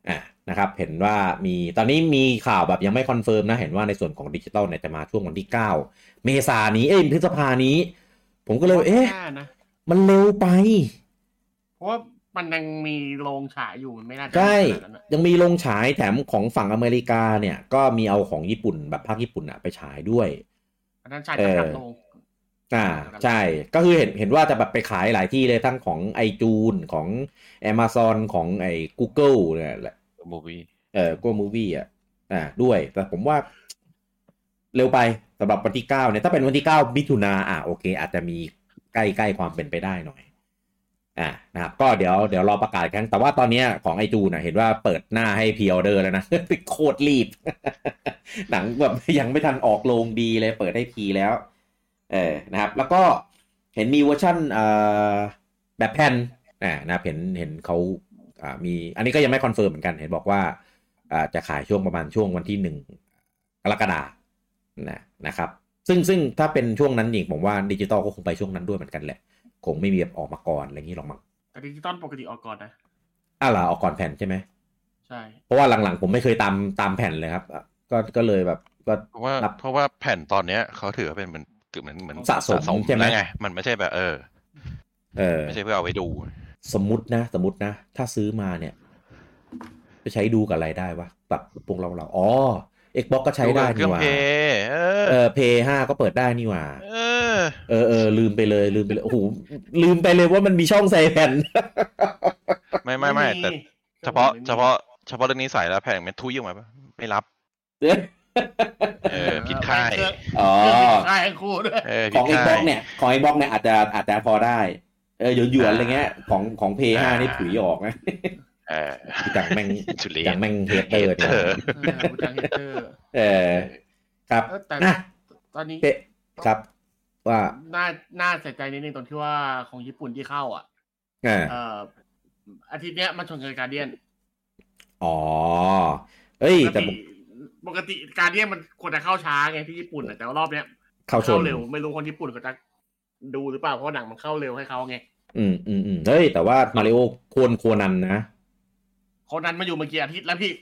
อะนะครับเห็นว่ามีตอนนี้มีข่าวแบบยังไม่ confirm นะ เห็นว่าในส่วนของดิจิตอลเนี่ยจะมาช่วงวันที่ 9 เมษายนนี้เอ้ยพฤษภานี้ ผมก็เลยว่าเอ๊ะน่านะมันเร็วไป เพราะว่ามันยังมีโรงฉายอยู่มันไม่น่าจะใช่ขนาดนั้นอะยังมีโรงฉายแถมของฝั่งอเมริกาเนี่ย ก็มีเอาของญี่ปุ่นแบบภาคญี่ปุ่นอะไปฉายด้วยอันนั้นฉายจากเออการโรง อ่าใช่ ก็คือเห็นเห็นว่าจะแบบไปขายหลายที่เลยทั้งของไอจูนของ Amazon ของไอ้ Google เนี่ยแหละมูวี่เออ Google Movie อะอ่าด้วย แต่ผมว่า เร็วไปสำหรับวันที่เก้าเนี่ย ถ้าเป็นวันที่เก้ามิถุนาอะโอเค อาจจะมีใกล้ใกล้ความเป็นไปได้หน่อย อ่านะครับก็เดี๋ยวเดี๋ยวรอประกาศครั้ง แต่ว่าตอนเนี้ยของไอจูนนะเห็นว่าเปิดหน้าให้ pre-order แล้วนะโคตรรีบ หนังแบบยังไม่ทันออกโรงดีเลย เปิดให้ pre แล้ว เออนะครับ แล้วก็เห็นมีเวอร์ชันเอ่อแบบแผ่นอ่านะครับเห็นเห็นเขาอ่ามีอันนี้ก็ยังไม่ confirm เหมือนกัน เห็นบอกว่าอ่าจะขายช่วงประมาณช่วงวันที่หนึ่งกรกฎานะนะครับ ซึ่งซึ่งถ้าเป็นช่วงนั้นจริงผมว่าดิจิตอลก็คงไปช่วงนั้นด้วยเหมือนกันแหละ คงไม่มีแบบออกมาก่อนอะไรอย่างนี้หรอกมั้งแต่ดิจิตอลปกติออกก่อนนะอ้าวเหรอออกก่อนแผ่นใช่ไหมใช่ เพราะว่าหลังๆ ผมไม่เคยตามตามแผ่นเลยครับอะก็ก็เลยแบบก็เพราะว่ารับเพราะว่าแผ่นตอนเนี้ยเขาถือว่าเป็นเหมือน เหมือนเหมือนสะสมใช่ไหมแล้วไงมันไม่ใช่แบบ เออ เออ ไม่ใช่เพื่อเอาไว้ดู สมมตินะ สมมตินะ ถ้าซื้อมาเนี่ยจะใช้ดูกับอะไรได้วะแบบพวกเราเราอ๋อ Xbox ก็ใช้ได้เครื่นี่องหว่าเพย์เออเออเพย์ห้าก็เปิดได้นี่หว่าเออเออ เออลืมไปเลยลืมไปเลยโอ้โหลืมไปเลยว่ามันมีช่องใส่แผ่น ไม่ไม่ไม่แต่เฉพาะเฉพาะเฉพาะเรื่องนี้ใส่แล้วแผ่นมันทุยออกมาปะไม่รับ เออผิดค่ายเครื่องอ๋อเครื่องผิดค่ายทั้งคู่ด้วยเออของผิด Xbox ค่ายเนี่ยของ Xbox เนี่ยอาจจะอาจจะพอได้เออหยวนๆอะไรเงี้ยของของเพย์ห้าอ่านี่ถุยออกนะเอเออบูจังแม่งจุลีจังแม่งเฮเตอร์เนี่ยเออเออบูจังเฮเตอร์เออครับเออแต่นะตอนนี้เป๊ะครับ ว่าน่าน่าเสียใจนิดนึงตรงที่ว่าของญี่ปุ่นที่เข้า อะอ่าเอ่ออาทิตย์เนี้ยมันชนกับการเดียนอ๋อ เอ้ยปกแต่ติ ปกติการเดียนมันควรจะเข้าช้าไงที่ญี่ปุ่นอะแต่ว่ารอบเนี้ยเข้าชนเร็วไม่รู้คนญี่ปุ่นเขาจะดูหรือเปล่าเพราะว่าหนังมันเข้าเร็วให้เขาไงอืมอืมอืมเฮ้ยแต่ว่ามาริโอโคนโคนันนะคนนั้นมาอยู่มากี่อาทิตย์แล้วพี่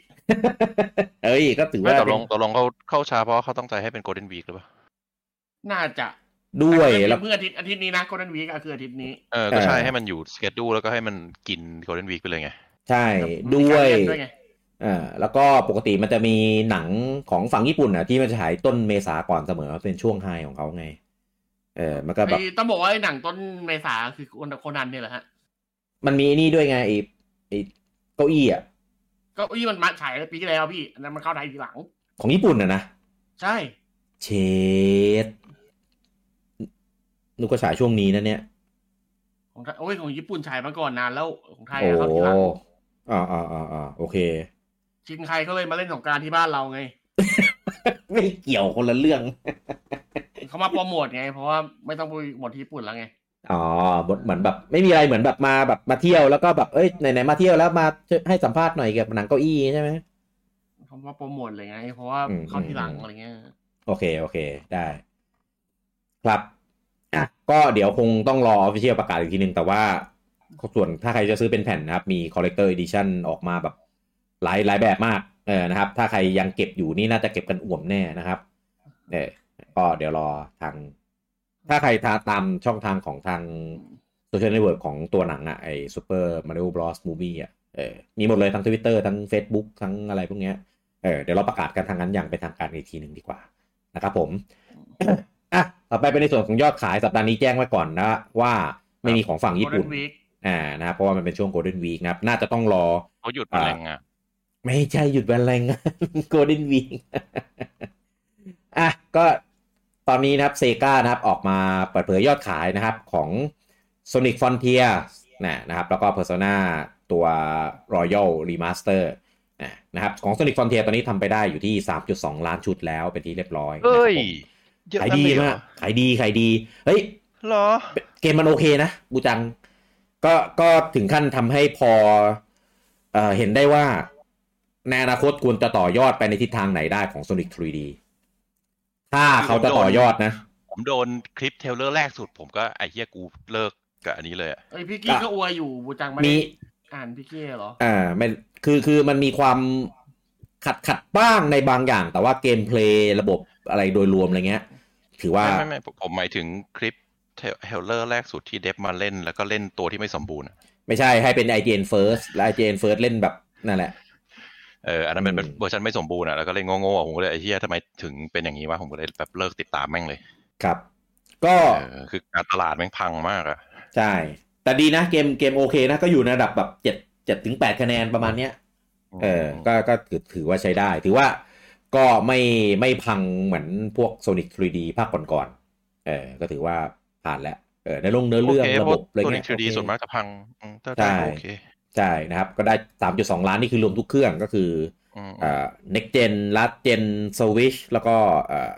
เอ้ยก็ถือไม่ว่าตกลงตกลงเขาเข้าช้าเพราะเขาตั้งใจให้เป็นโกลเด้นวีคหรือเปล่าน่าจะด้วยแต่แล้วเพิ่งอาทิตย์อาทิตย์นี้นะคนนั้นวีก็คืออาทิตย์นี้เออก็ใช่เออให้มันอยู่สเกจดูแล้วก็ให้มันกินโกลเด้นวีคไปเลยไง ใช่มีด้วการยเดีนด้วยไง อ่าแล้วก็ปกติมันจะมีหนังของฝั่งญี่ปุ่นอะที่มันจะฉายต้นเมษาก่อนเสมอเป็นช่วงไฮของเขาไง เออมันก็แบบไอ้ต้องบอกว่าไอ้หนังต้นเมษาคือคนคนนั้นเนี่ยแหละฮะ มันมีไอ้นี่ด้วยไงไอ้ไอ้เก้าอี้อะก็อี้มันมาฉายปีที่แล้วพี่อันนั้นมันเข้าไทยทีหลัง ของญี่ปุ่นอะนะใช่เชดนุกก็ฉายช่วงนี้นะเนี่ยของไทยโอ้ยของญี่ปุ่นฉายมาก่อนนานแล้วของไทยโอ้อะเข้าทีหลังอ่าอ่าอ่าอ่าโอเค ชินไคเขาเลยมาเล่นสงกรารที่บ้านเราไง ไม่เกี่ยวคนละเรื่อง เขามาโปรโมทไง เพราะว่าไม่ต้องไปหมดที่ญี่ปุ่นแล้วไง อ๋อบทเหมือนแบบ ไม่มีอะไรเหมือนแบบมาแบบมาเที่ยวแล้วก็แบบเอ้ยไหนๆมาเที่ยวแล้วมาให้สัมภาษณ์หน่อยเกี่ยวกับหนังเก้าอี้ใช่ไหมเขามาโปรโมทเลยไง เพราะว่าอืมเข้าทีหลังอืมอะไรเงี้ย โอเคโอเคได้ ครับอะก็เดี๋ยวคงต้องรอ official ประกาศอีกทีหนึ่งแต่ว่าส่วนถ้าใครจะซื้อเป็นแผ่นนะครับ มี collector edition ออกมาแบบ หลายหลายแบบมากเออนะครับ ถ้าใครยังเก็บอยู่นี่น่าจะเก็บกันอ่วมแน่นะครับเออก็เดี๋ยวรอทาง ถ้าใครตาตามช่องทางของทาง social network ของตัวหนังอะไอ Super Mario Bros. Movie อะเออมีหมดเลยทั้ง Twitter ทั้ง Facebook ทั้งอะไรพวกเนี้ยเออเดี๋ยวเราประกาศกันทางนั้นอย่างเป็นทางการอีกทีหนึ่งดีกว่านะครับผมอะต่อไปเป็นในส่วนของยอดขายสัปดาห์นี้แจ้งไว้ก่อนนะว่าไม่มีของฝั่งญี่ปุ่น Golden Week อ่านะครับเพราะว่ามันเป็นช่วง Golden Week นะครับน่าจะต้องรอเขาหยุดมาแรงอะ ไม่ใช่หยุดวันแรงงาน Golden Week อะก็ตอนนี้นะครับเซกานะครับออกมาเปิดเผยยอดขายนะครับของ Sonic Frontier นะนะครับแล้วก็ Persona ตัว Royal Remaster นะนะครับของ Sonic Frontier ตอนนี้ทำไปได้อยู่ที่ 3.2 ล้านชุดแล้วเป็นที่เรียบร้อยเอ้ยนะครับผมเอะขายนั่นดีเลยเหรมาอกขายดีขายดี เฮ้ยเหรอ เกมมันโอเคนะบูจัง ก็ก็ถึงขั้นทำให้พอเอ่อเห็นได้ว่า ในอนาคตควรจะต่อยอดไปในทิศทางไหนได้ของ Sonic 3D ถ้าเขาจะต่อยอดนะ ผมโดนคลิปเทรลเลอร์แรกสุด ผมก็ไอ้เหี้ยกูเลิกกับอันนี้เลยอะไอยพี่กี้อะก็อวยอยู่บูจังไม่มีได้อ่านพี่กี้เหรอ อ่าไม่คือคือมันมีความขัดขัดบ้างในบางอย่าง แต่ว่า gameplay ระบบอะไรโดยรวมอะไรเงี้ย ถือว่าไม่ไม่ไม่ผมผมหมายถึงคลิป trailer แรกสุดที่ dev มาเล่นแล้วก็เล่นตัวที่ไม่สมบูรณ์อะไม่ใช่ให้เป็น IGN First และ IGN First เล่นแบบนั่นแหละ เอออันนั้นเป็นอืมเวอร์ชันไม่สมบูรณ์อะแล้วก็เลยโง่ๆผมก็เลยไอ้เหี้ยทำไมถึงเป็นอย่างนี้วะผมก็เลยแบบเลิกติดตามแม่งเลยครับ ก็เออคือการตลาดแม่งพังมากอะใช่ แต่ดีนะเกมเกมโอเคนะก็อยู่ในระดับแบบเจ็ดเจ็ดถึงแปดคะแนนประมาณเนี้ยเออก็ก็ถือถือว่าใช้ได้ ถือว่าก็ไม่ไม่พังเหมือนพวก Sonic 3D ภาคก่อนๆเออก็ถือว่าผ่านแล้วเออในลงเนื้อเรื่องโคระบบอะไรโตัวเงี้นี้ย 3D โอเคส่วนมากจะพังอืมแต่ใช่แต่โอเค ใช่นะครับ ก็ได้ 3.2 ล้านนี่คือรวมทุกเครื่องก็คืออืมเอ่อ next gen last gen switch แล้วก็เอ่อ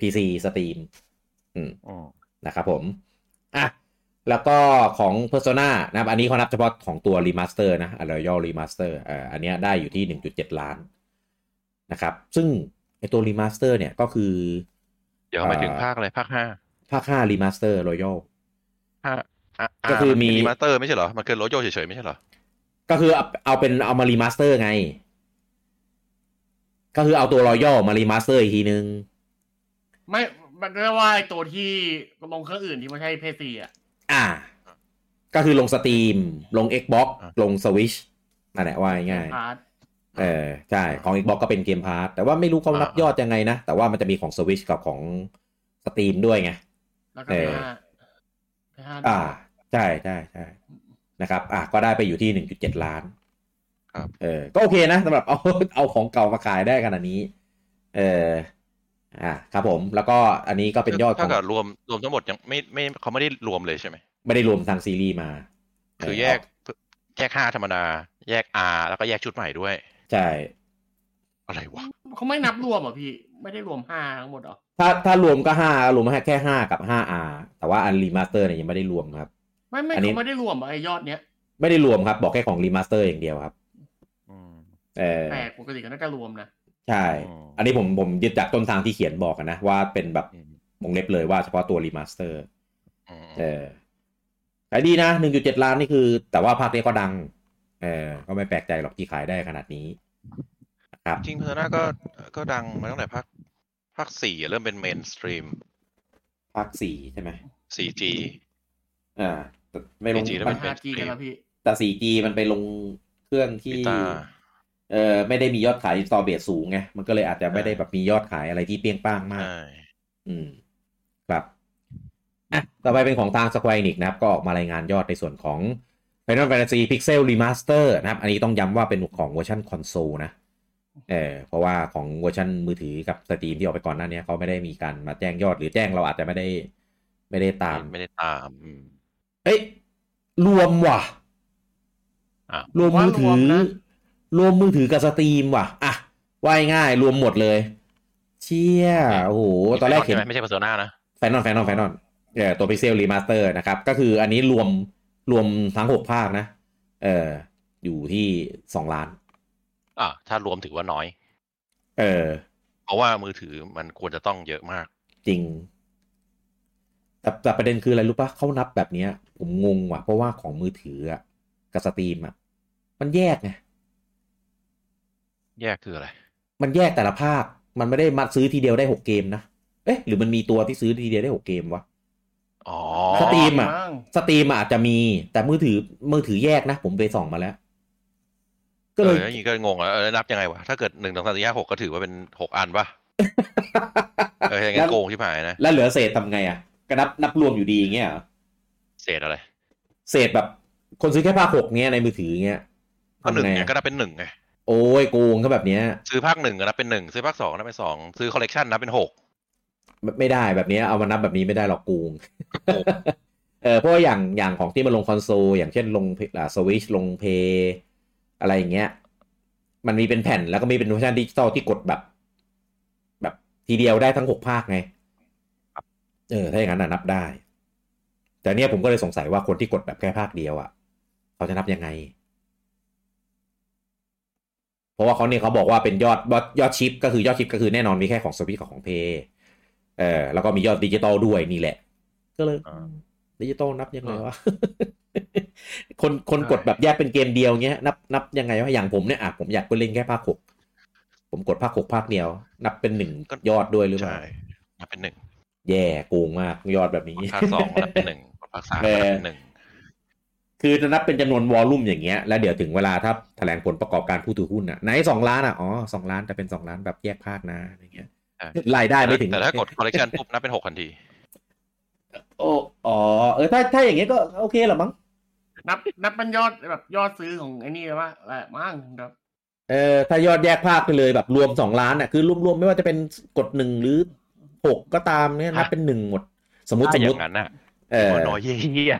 PC Steam อืมอืมนะครับผม อะ แล้วก็ของ Persona นะครับ อันนี้เขานับเฉพาะของตัว Remaster นะ Royal Remaster เอ่ออันเนี้ยได้อยู่ที่ 1.7 ล้านนะครับ ซึ่งไอตัว Remaster เนี่ยก็คือ เดี๋ยวหมายถึงภาคอะไรภาคห้าภาค5 Remaster Royal ภาคะ ก็คือมีมาสเตอร์ไม่ใช่เหรอ มันคือโลโยเฉยๆไม่ใช่เหรอ ก็คือเอาเอาเป็นเอามา Remaster ไง ก็คือเอาตัว Royal มา Remaster อีกทีนึง ไม่มันเรียกว่าไอตัวที่ลงเครื่องอื่นที่ไม่ใช่เพซีอะ อ่า ก็คือลง Steam ลง Xbox อะลง Switch นั่นแหละว่าง่ายๆพาร์ทเออใช่ของ Xbox ก็เป็น Game Pass แต่ว่าไม่รู้เขานับยอดยังไงนะ แต่ว่ามันจะมีของ Switch กับของ Steam ด้วยไงแล้วก็เอไปอ ห้าไปห้าอ่าใช่ใช่ใช่นะครับอะก็ได้ไปอยู่ที่หนึ่งจุดเจ็ดล้านครับเออก็โอเคนะสำหรับเอาเอาของเก่ามาขายได้ขนาดนี้ เอออ่าครับผมแล้วก็อันนี้ก็เป็นยอดขถ้าองเกิดรวมรวมทั้งหมดยังไม่ไม่เขาไม่ได้รวมเลยใช่ไหมไม่ได้รวมทางซีรีส์มา คือแยกแยกห้าธรรมดา แยก R แล้วก็แยกชุดใหม่ด้วย ใช่ อะไรวะ เขาไม่นับรวมเหรอพี่ ไม่ได้รวมห้าทั้งหมดเหรอ ถ้าถ้ารวมก็ห้ารวมแค่ห้ากับห้า R แต่ว่าอัน Remaster เนี่ยยังไม่ได้รวมครับ ไม่ไม่อันนี้เขาไม่ได้รวมเหรอไอยอดเนี้ย ไม่ได้รวมครับ บอกแค่ของ Remaster อย่างเดียวครับอืมเออแปลกปกติก็น่าจะรวมนะ ใช่อืมอันนี้ผมผมยึดจากต้นทางที่เขียนบอกอะนะ ว่าเป็นแบบอืมวงเล็บเลยว่าเฉพาะตัว Remaster อืมเออขายดีนะหนึ่งจุดเจ็ดล้านนี่คือ แต่ว่าภาคนี้ก็ดัง เออ ก็ไม่แปลกใจหรอกที่ขายได้ขนาดนี้นะ ครับ จริง Persona ก็ก็ดังมาตั้งแต่ภาคภาคสี่อะเริ่มเป็น mainstream ภาคสี่ใช่ไหม 4G อ่าแต่ไม่ลง 4G แล้วมันมันห้า G กันแล้วพี่ แต่ 4G มันไปลงเครื่องที่ Vita เออไม่ได้มียอดขาย install base สูงไง มันก็เลยอาจจะไม่ได้แบบมียอดขายอะไรที่เปรี้ยงป้างมาก ใช่อืม ครับอะต่อไปเป็นของทาง Square Enix นะครับ ก็ออกมารายงานยอดในส่วนของ Final Fantasy Pixel Remaster นะครับ อันนี้ต้องย้ำว่าเป็นของเวอร์ชันคอนโซลนะ เออเพราะว่าของเวอร์ชันมือถือกับ Steam ที่ออกไปก่อนหน้านี้เขาไม่ได้มีการมาแจ้งยอดหรือแจ้งเราอาจจะไม่ได้ ไม่ได้ตามไม่ได้ตามอืมเอ้ยรวมว่ะอะรวมมือถือว่ารวมนะรวมมือถือกับ Steam ว่ะอะว่าง่ายๆรวมหมดเลย เชี่ยโอ้โหตอนแรกเห็นใช่ไหมไม่ใช่ Persona นะ Final Final Finalเออตัว Pixel Remaster นะครับ ก็คืออันนี้รวมรวมทั้งหกภาคนะ เอออยู่ที่สองล้าน อะถ้ารวมถือว่าน้อย เออ เพราะว่ามือถือมันควรจะต้องเยอะมาก จริง แต่แต่ประเด็นคืออะไรรู้ปะเขานับแบบเนี้ย ผมงงว่ะ เพราะว่าของมือถืออะกับสตรีมอะมันแยกไงแยกคืออะไร มันแยกแต่ละภาค มันไม่ได้มาซื้อทีเดียวได้หกเกมนะ เอ๊ะ หรือมันมีตัวที่ซื้อทีเดียวได้หกเกมวะอ๋อ Steam อะมั้ง Steam อะอาจจะมี แต่มือถือมือถือแยกนะ ผมไปส่องมาแล้ว ก็เอเลอยอย่างนี้ก็งงอะเออนับยังไงวะ ถ้าเกิดหนึ่งสองสามสี่ห้าหกก็ถือว่าเป็นหกอันปะเอออย่างงั้นโกงที่ผายนะ แล้วเหลือเศษทำไงอะก็นับนับรวมอยู่ดีอย่างเงี้ยเหรอเศษอะไร เศษแบบคนซื้อแค่ภาคหกเงี้ยในมือถือเงี้ยก็หนึ่งทำไงไงอะก็นับเป็นหนึ่งไง โอ้ยโกงก็แบบเนี้ย ซื้อภาคหนึ่งก็นับเป็นหนึ่งซื้อภาคสองนับเป็นสองซื้อคอลเลกชันนับเป็นหกไม่ไม่ได้แบบเนี้ยเอามานับแบบนี้ไม่ได้หรอกกูโกงเออเพราะว่าอย่างอย่างของที่มันลงคอนโซลอย่างเช่นลงอ่าสวิชลง Play อะไรอย่างเงี้ย มันมีเป็นแผ่นแล้วก็มีเป็นเวอร์ชันดิจิตอลที่กดแบบ แบบทีเดียวได้ทั้งหกภาคไงเออถ้าอย่างนั้นน่ะนับได้ แต่เนี้ยผมก็เลยสงสัยว่าคนที่กดแบบแค่ภาคเดียวอะเขาจะนับยังไง เพราะว่าเขาเนี่ยเขาบอกว่าเป็นยอดยอดยอด ship ก็คือยอด ship ก็คือแน่นอนมีแค่ของสวิชกับของ Play เออแล้วก็มียอดดิจิตอลด้วยนี่แหละ ก็เลยอ่าดิจิตอลนับยังไงวะ คนคนกดแบบแยกเป็นเกมเดียวเงี้ยนับนับยังไงวะอย่างผมเนี่ยอะผมอยากไปเล่นแค่ภาคหกผมกดภาคหกภาคเดียว นับเป็นหนึ่งยอดด้วยหรือเปล่าใช่นับเป็นหนึ่งแย่โกงมากยอดแบบนี้ภาคสองนับเป็นหนึ่งภาคสามเอนับอเป็นหนึ่งคือจะนับเป็นจำนวน volume อย่างเงี้ยแล้วเดี๋ยวถึงเวลาถ้าแถลงผลประกอบการผู้ถือหุ้นอะไหนสองล้านอะอ๋อสองล้านแต่เป็นสองล้านแบบแยกภาคนะอะไรเงี้ยรายได้ไม่ถึงแต่ถ้ากดคอลเลกชันปุ๊บนับเป็นหกทันทีโอ้อ๋อเออถ้าถ้าอย่างเงี้ยก็โอเคเหรอมั้ง นับนับเป็นยอดแบบยอดซื้อของไอ้นี่เลยว่าแหละมั้งครับ เออถ้ายอดแยกภาคไปเลยแบบรวมสองล้านอะคือรวมๆไม่ว่าจะเป็นกดหนึ่งหรือหกก็ตามเนี่ยนับเป็นหนึ่งหมด สมมติสถ้ามอมย่าติงนั้นน่ะเออโอ้น้อยเยี่ย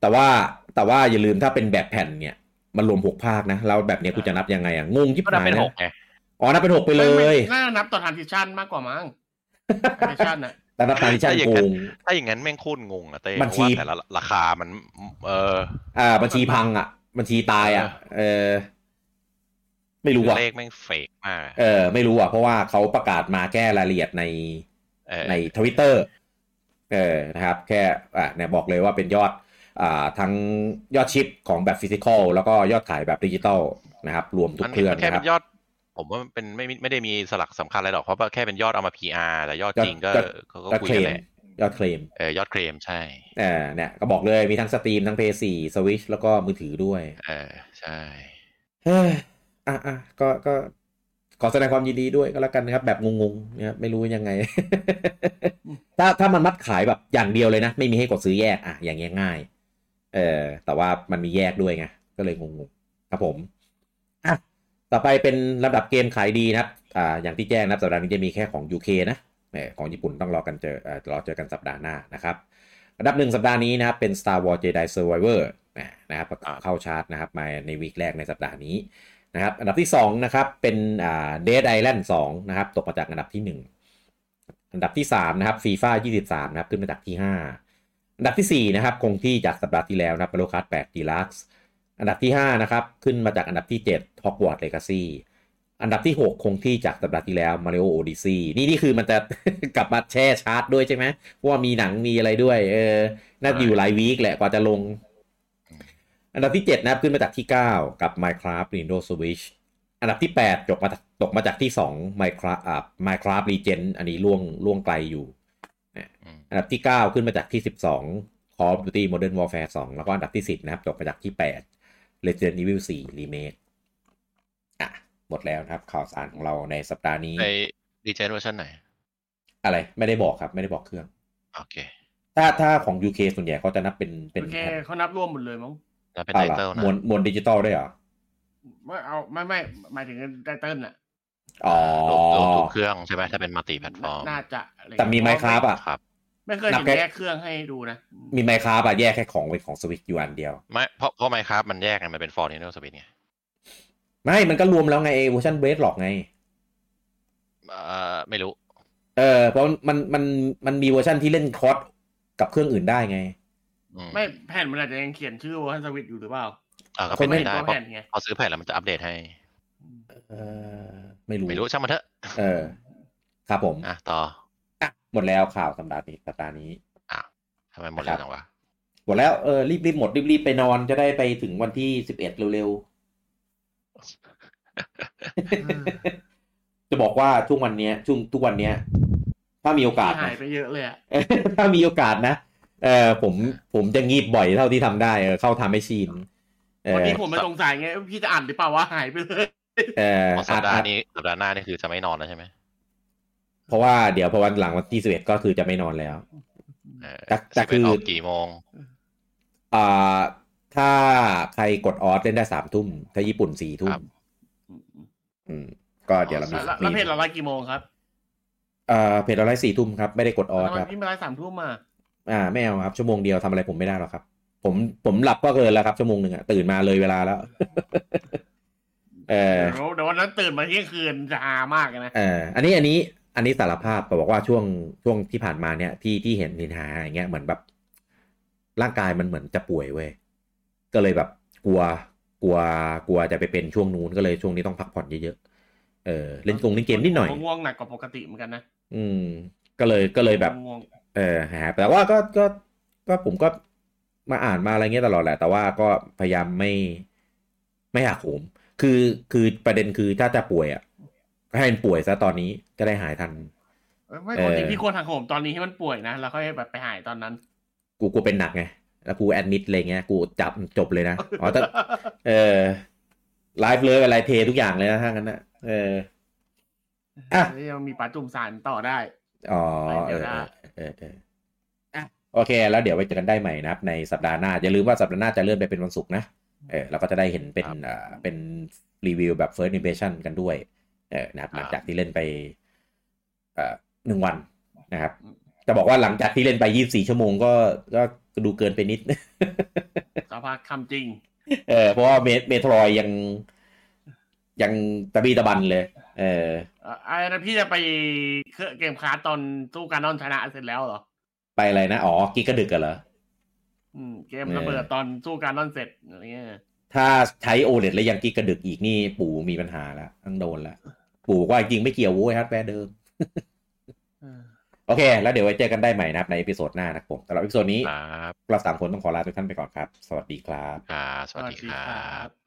แต่ว่าแต่ว่าอย่าลืมถ้าเป็นแบบแผ่นเนี่ย มันรวมหกภาคนะแล้วแบบเนี้ยกูจะนับยังไงอะงงยิบก็นับหายเป็นนะหกไงอ๋อนับเป็นหกไปเลยน่านับต่อทานซิชันมากกว่ามั้งทานซิชันน่ะ แต่นับตามที่ช่างโกงถ้าอย่างนั้นแม่งโคตรงงอะเต้บัญชีเพราะว่าแต่ละราคามัน เออ อ่า บัญชีพังอะ บัญชีตายอะ เออ ไม่รู้อะเลขแม่ง fake มากเออ ไม่รู้อะ เพราะว่าเขาประกาศมาแค่รายละเอียดในเออในทวิตเตอร์เออนะครับ แค่อ่าเนี่ยบอกเลยว่าเป็นยอดอ่าทั้งยอด ship ของแบบ physical แล้วก็ยอดขายแบบดิจิตอลนะครับ รวมทุมักนเครื่องมันแค่นะคเป็รับนยอด ผมว่ามันเป็นไม่ไม่ได้มีสลักสำคัญอะไรหรอกเพราะว่าแค่เป็นยอดเอามา PR แต่ยอดจริงก็ยอดเขาก็ยอดคุยเคลกันมแหละยอดเคลมเออยอดเคลมใช่เออเนี่ยก็บอกเลยมีทั้งสตรีมทั้งเพย์สี่สวิชแล้วก็มือถือด้วยเออใช่เฮ้ยอะอะก็ก็ขอแสดงความยินดีด้วยก็แล้วกันนะครับ แบบงงๆนะครับไม่รู้ยังไง ถ้าถ้ามันมัดขายแบบอย่างเดียวเลยนะ ไม่มีให้กดซื้อแยกอะอย่างเงี้ยง่าย เออแต่ว่ามันมีแยกด้วยไงก็เลยงงๆครับผมอะ ต่อไปเป็นลำดับเกมขายดีนะครับอ่าอย่างที่แจ้งนะครับสัปดาห์นี้จะมีแค่ของ UK นะของญี่ปุ่นต้องรอกันเจอเอ่อรอเจอกันสัปดาห์หน้านะครับอันดับหนึ่งสัปดาห์นี้นะครับเป็น Star Wars Jedi Survivor นะครับเข้าชาร์ตนะครับมาในวีคแรกในสัปดาห์นี้นะครับอันดับที่2นะครับเป็นอ่า Dead Island 2นะครับตกมาจากอันดับที่ 1 อันดับที่3นะครับ FIFA 23นะครับขึ้นมาจากที่ 5 อันดับทีสี่4นะครับคงที่จากสัปดาห์ที่แล้วนะครับ Mario Kart 8 Deluxe อันดับที่ 5 นะครับ ขึ้นมาจากอันดับที่ 7 Hogwarts Legacy อันดับที่ 6 คงที่จากสัปดาห์ที่แล้ว Mario Odyssey นี่นี่คือมันจะกลับมาแช่ชาร์ตด้วยใช่ไหมเพราะว่ามีหนังมีอะไรด้วย เออ น่าจะอยู่หลายวีคแหละกว่าจะลง อันดับที่ 7 นะครับ ขึ้นมาจากที่ 9 กับ Minecraft Nintendo Switch อันดับที่ 8 ตกมาจากตกมาจากที่ 2 Minecraft อ่า Minecraft Legend อันนี้ล่วงล่วงไกลอยู่อืมอันดับที่ 9 ขึ้นมาจากที่ 12 Call of Duty Modern Warfare 2 แล้วก็อันดับที่ 10 นะครับ ตกมาจากที่ 8 Resident Evil 4 Remake อะ หมดแล้วนะครับ ข่าวสารของเราในสัปดาห์นี้ไอดีเจนเวอร์ชันไหน อะไรไม่ได้บอกครับ ไม่ได้บอกเครื่อง โอเค ถ้าถ้าของ UK ส่วนใหญ่เขาจะนับเป็นเป็นโอเคแผ่นเขานับรวมหมดเลยมั้งแล้วเป็นเอาไตเหรอเติลนะมวลมวลดิจิตอลด้วยเหรอไม่เอาไม่ไม่หมายถึง title น่ะอ๋อรวมรวมทุกเครื่องใช่ไหมถ้าเป็นมัลติแพลตฟอร์ม น่าจะอะไรแต่มีไมค์ครับอะครับ ไม่เคยนัเห็บนแค่แยกเครื่องให้ดูนะ มีไมค์คราฟอะแยกแค่ของเป็นของสวิตอยู่อันเดียว ไม่เพราะเพราะไมครับมันแยกกันมันเป็นฟอร์นิเนอร์สวิตไง ไม่ มันก็รวมแล้วไงเวอร์ชันเบสหรอกไง เอ่อ ไม่รู้ เออ เพราะมันมันมันมีเวอร์ชันที่เล่นคอร์สกับเครื่องอื่นได้ไงอืมไม่แผ่นมันอาจจะยังเขียนชื่อว่าสวิตอยู่หรือเปล่าอ่าก็เป็นคนไม่ไปได้ตัวเพราะแผ่นไงพอซื้อแผ่นแล้วมันจะอัปเดตให้ เออ ไม่รู้ ไม่รู้ช่างมันเถอะ เออ ครับผม อะต่ออะ หมดแล้วข่าวสัปดาห์นี้สัปดาห์นี้อะทำไมหมดเร็วจังวะหมดแล้วเออรีบรีบหมดรีบรีบไปนอนจะได้ไปถึงวันที่สิบเอ็ดเร็วๆ จะบอกว่าช่วงวันเนี้ยช่วงทุกวันเนี้ย ถ้ามีโอกาสที่หานะยไปเยอะเลยอะถ้ามีโอกาสนะเออผมผมจะงีบบ่อยเท่าที่ทำได้เออเข้าทำให้ชินเอวันอนี้ผมไม่สงสัยไงพี่จะอ่านหรือเปล่าว่าหายไปเลยเออเพราะสัอาปจดาอาจห์นี้สัปดาห์หน้านี่คือจะไม่นอนแล้วใช่ไหม เพราะว่าเดี๋ยวพอวันหลังวันที่สิบเอ็ดก็คือจะไม่นอนแล้วเออแต่แต่สิบเอ็ดคือออกกี่โมงอ่าถ้าใครกดออสเล่นได้สามทุ่ม ถ้าญี่ปุ่นสี่ทุ่มครับอืม ก็เดี๋ยวเรามีแล้วแล้วเพจเราไลฟ์กี่โมงครับเอ่อเพจเราไลฟ์สี่ทุ่มครับ ไม่ได้กดออสทำไมครับพี่มาไลฟ์สามทุ่มมาอ่าไม่เอาครับชั่วโมงเดียวทำอะไรผมไม่ได้หรอกครับ ผมผมหลับก็เกินแล้วครับชั่วโมงหนึ่งอะตื่นมาเลยเวลาแล้วเออเดี๋ยวเดี๋ยววันนั้นตื่นมาเที่ยงคืนจะฮามากเลยนะเอออันนี้อันนี้ อันนี้สารภาพบอกว่าช่วงช่วงที่ผ่านมาเนี่ยที่ที่เห็นนินหาอย่างเงี้ยเหมือนแบบ ร่างกายมันเหมือนจะป่วยเว้ยก็เลยแบบกลัวกลัวกลัวจะไปเป็นช่วงนู้นก็เลยช่วงนี้ต้องพักผ่อนเยอะๆเออเล่นกงเล่นเกมนิดหน่อยผมง่วงหนักกว่าปกติเหมือนกันนะอืม ก็เลยก็เลยแบบง่วงเออหาแต่ว่าก็ก็ก็ผมก็มาอ่านมาอะไรเงี้ยตลอดแหละ แต่ว่าก็พยายามไม่ไม่หักโหมคือคือประเด็นคือถ้าจะป่วยอะ ก็ให้มันป่วยซะตอนนี้จะได้หายทันเอ้ยไม่เอปอกติพี่ควรทางโหมตอนนี้ให้มันป่วยนะแล้วค่อยแบบไปหายตอนนั้น กูกูเป็นหนักไงแล้วกูแอดมิดอะไรเงี้ยกูจับจบเลยนะอ๋อแต่เออไลฟ์เลยอะไรเททุกอย่างเลยนะถ้างั้นนะเอออะแล้วยังมีปลาจุ่มสารต่อได้อ๋อไปเอเดี๋ยวอได้เออเอออะโอเค แล้วเดี๋ยวไว้เจอกันได้ใหม่นะครับ ในสัปดาห์หน้า อย่าลืมว่าสัปดาห์หน้าจะเลื่อนไปเป็นวันศุกร์นะเออเราก็จะได้เห็นเป็นครับอ่าเป็นรีวิวแบบ first impression กันด้วย เออนะครับหลังจากที่เล่นไปเอ่อหนึ่งวันนะครับจะบอกว่าหลังจากที่เล่นไปยี่สี่ชั่วโมงก็ก็ดูเกินไปนิดสภาพคำจริง เออเพราะว่าเมเมโทรยยังยังตะบีตะบันเลย เออเอ่อไอ้นะพี่จะไปเครื่องเกมคาร์ดตอนสู้การนอนชนะเสร็จแล้วเหรอ ไปอะไรนะ อ๋อกิกกระดึกกันเหรออืมเกมเออระเบิดตอนสู้การนอนเสร็จอะไรเงี้ยถ้าใช้โอเลแล้วยังกิกกระดึกอีกนี่ปู่มีปัญหาแล้วต้องโดนแล้ว ปู่บอกว่าจริงไม่เกี่ยวโว้ยฮาร์ดแวร์เดิมเออโอเค แล้วเดี๋ยวไว้เจอกันได้ใหม่นะครับในเอพิโซดหน้านะครับผมสำหรับเอพิโซดนี้ครับเราสามคนต้องขอลาทุกท่านไปก่อนครับ สวัสดีครับอ่าสวัสดีครับ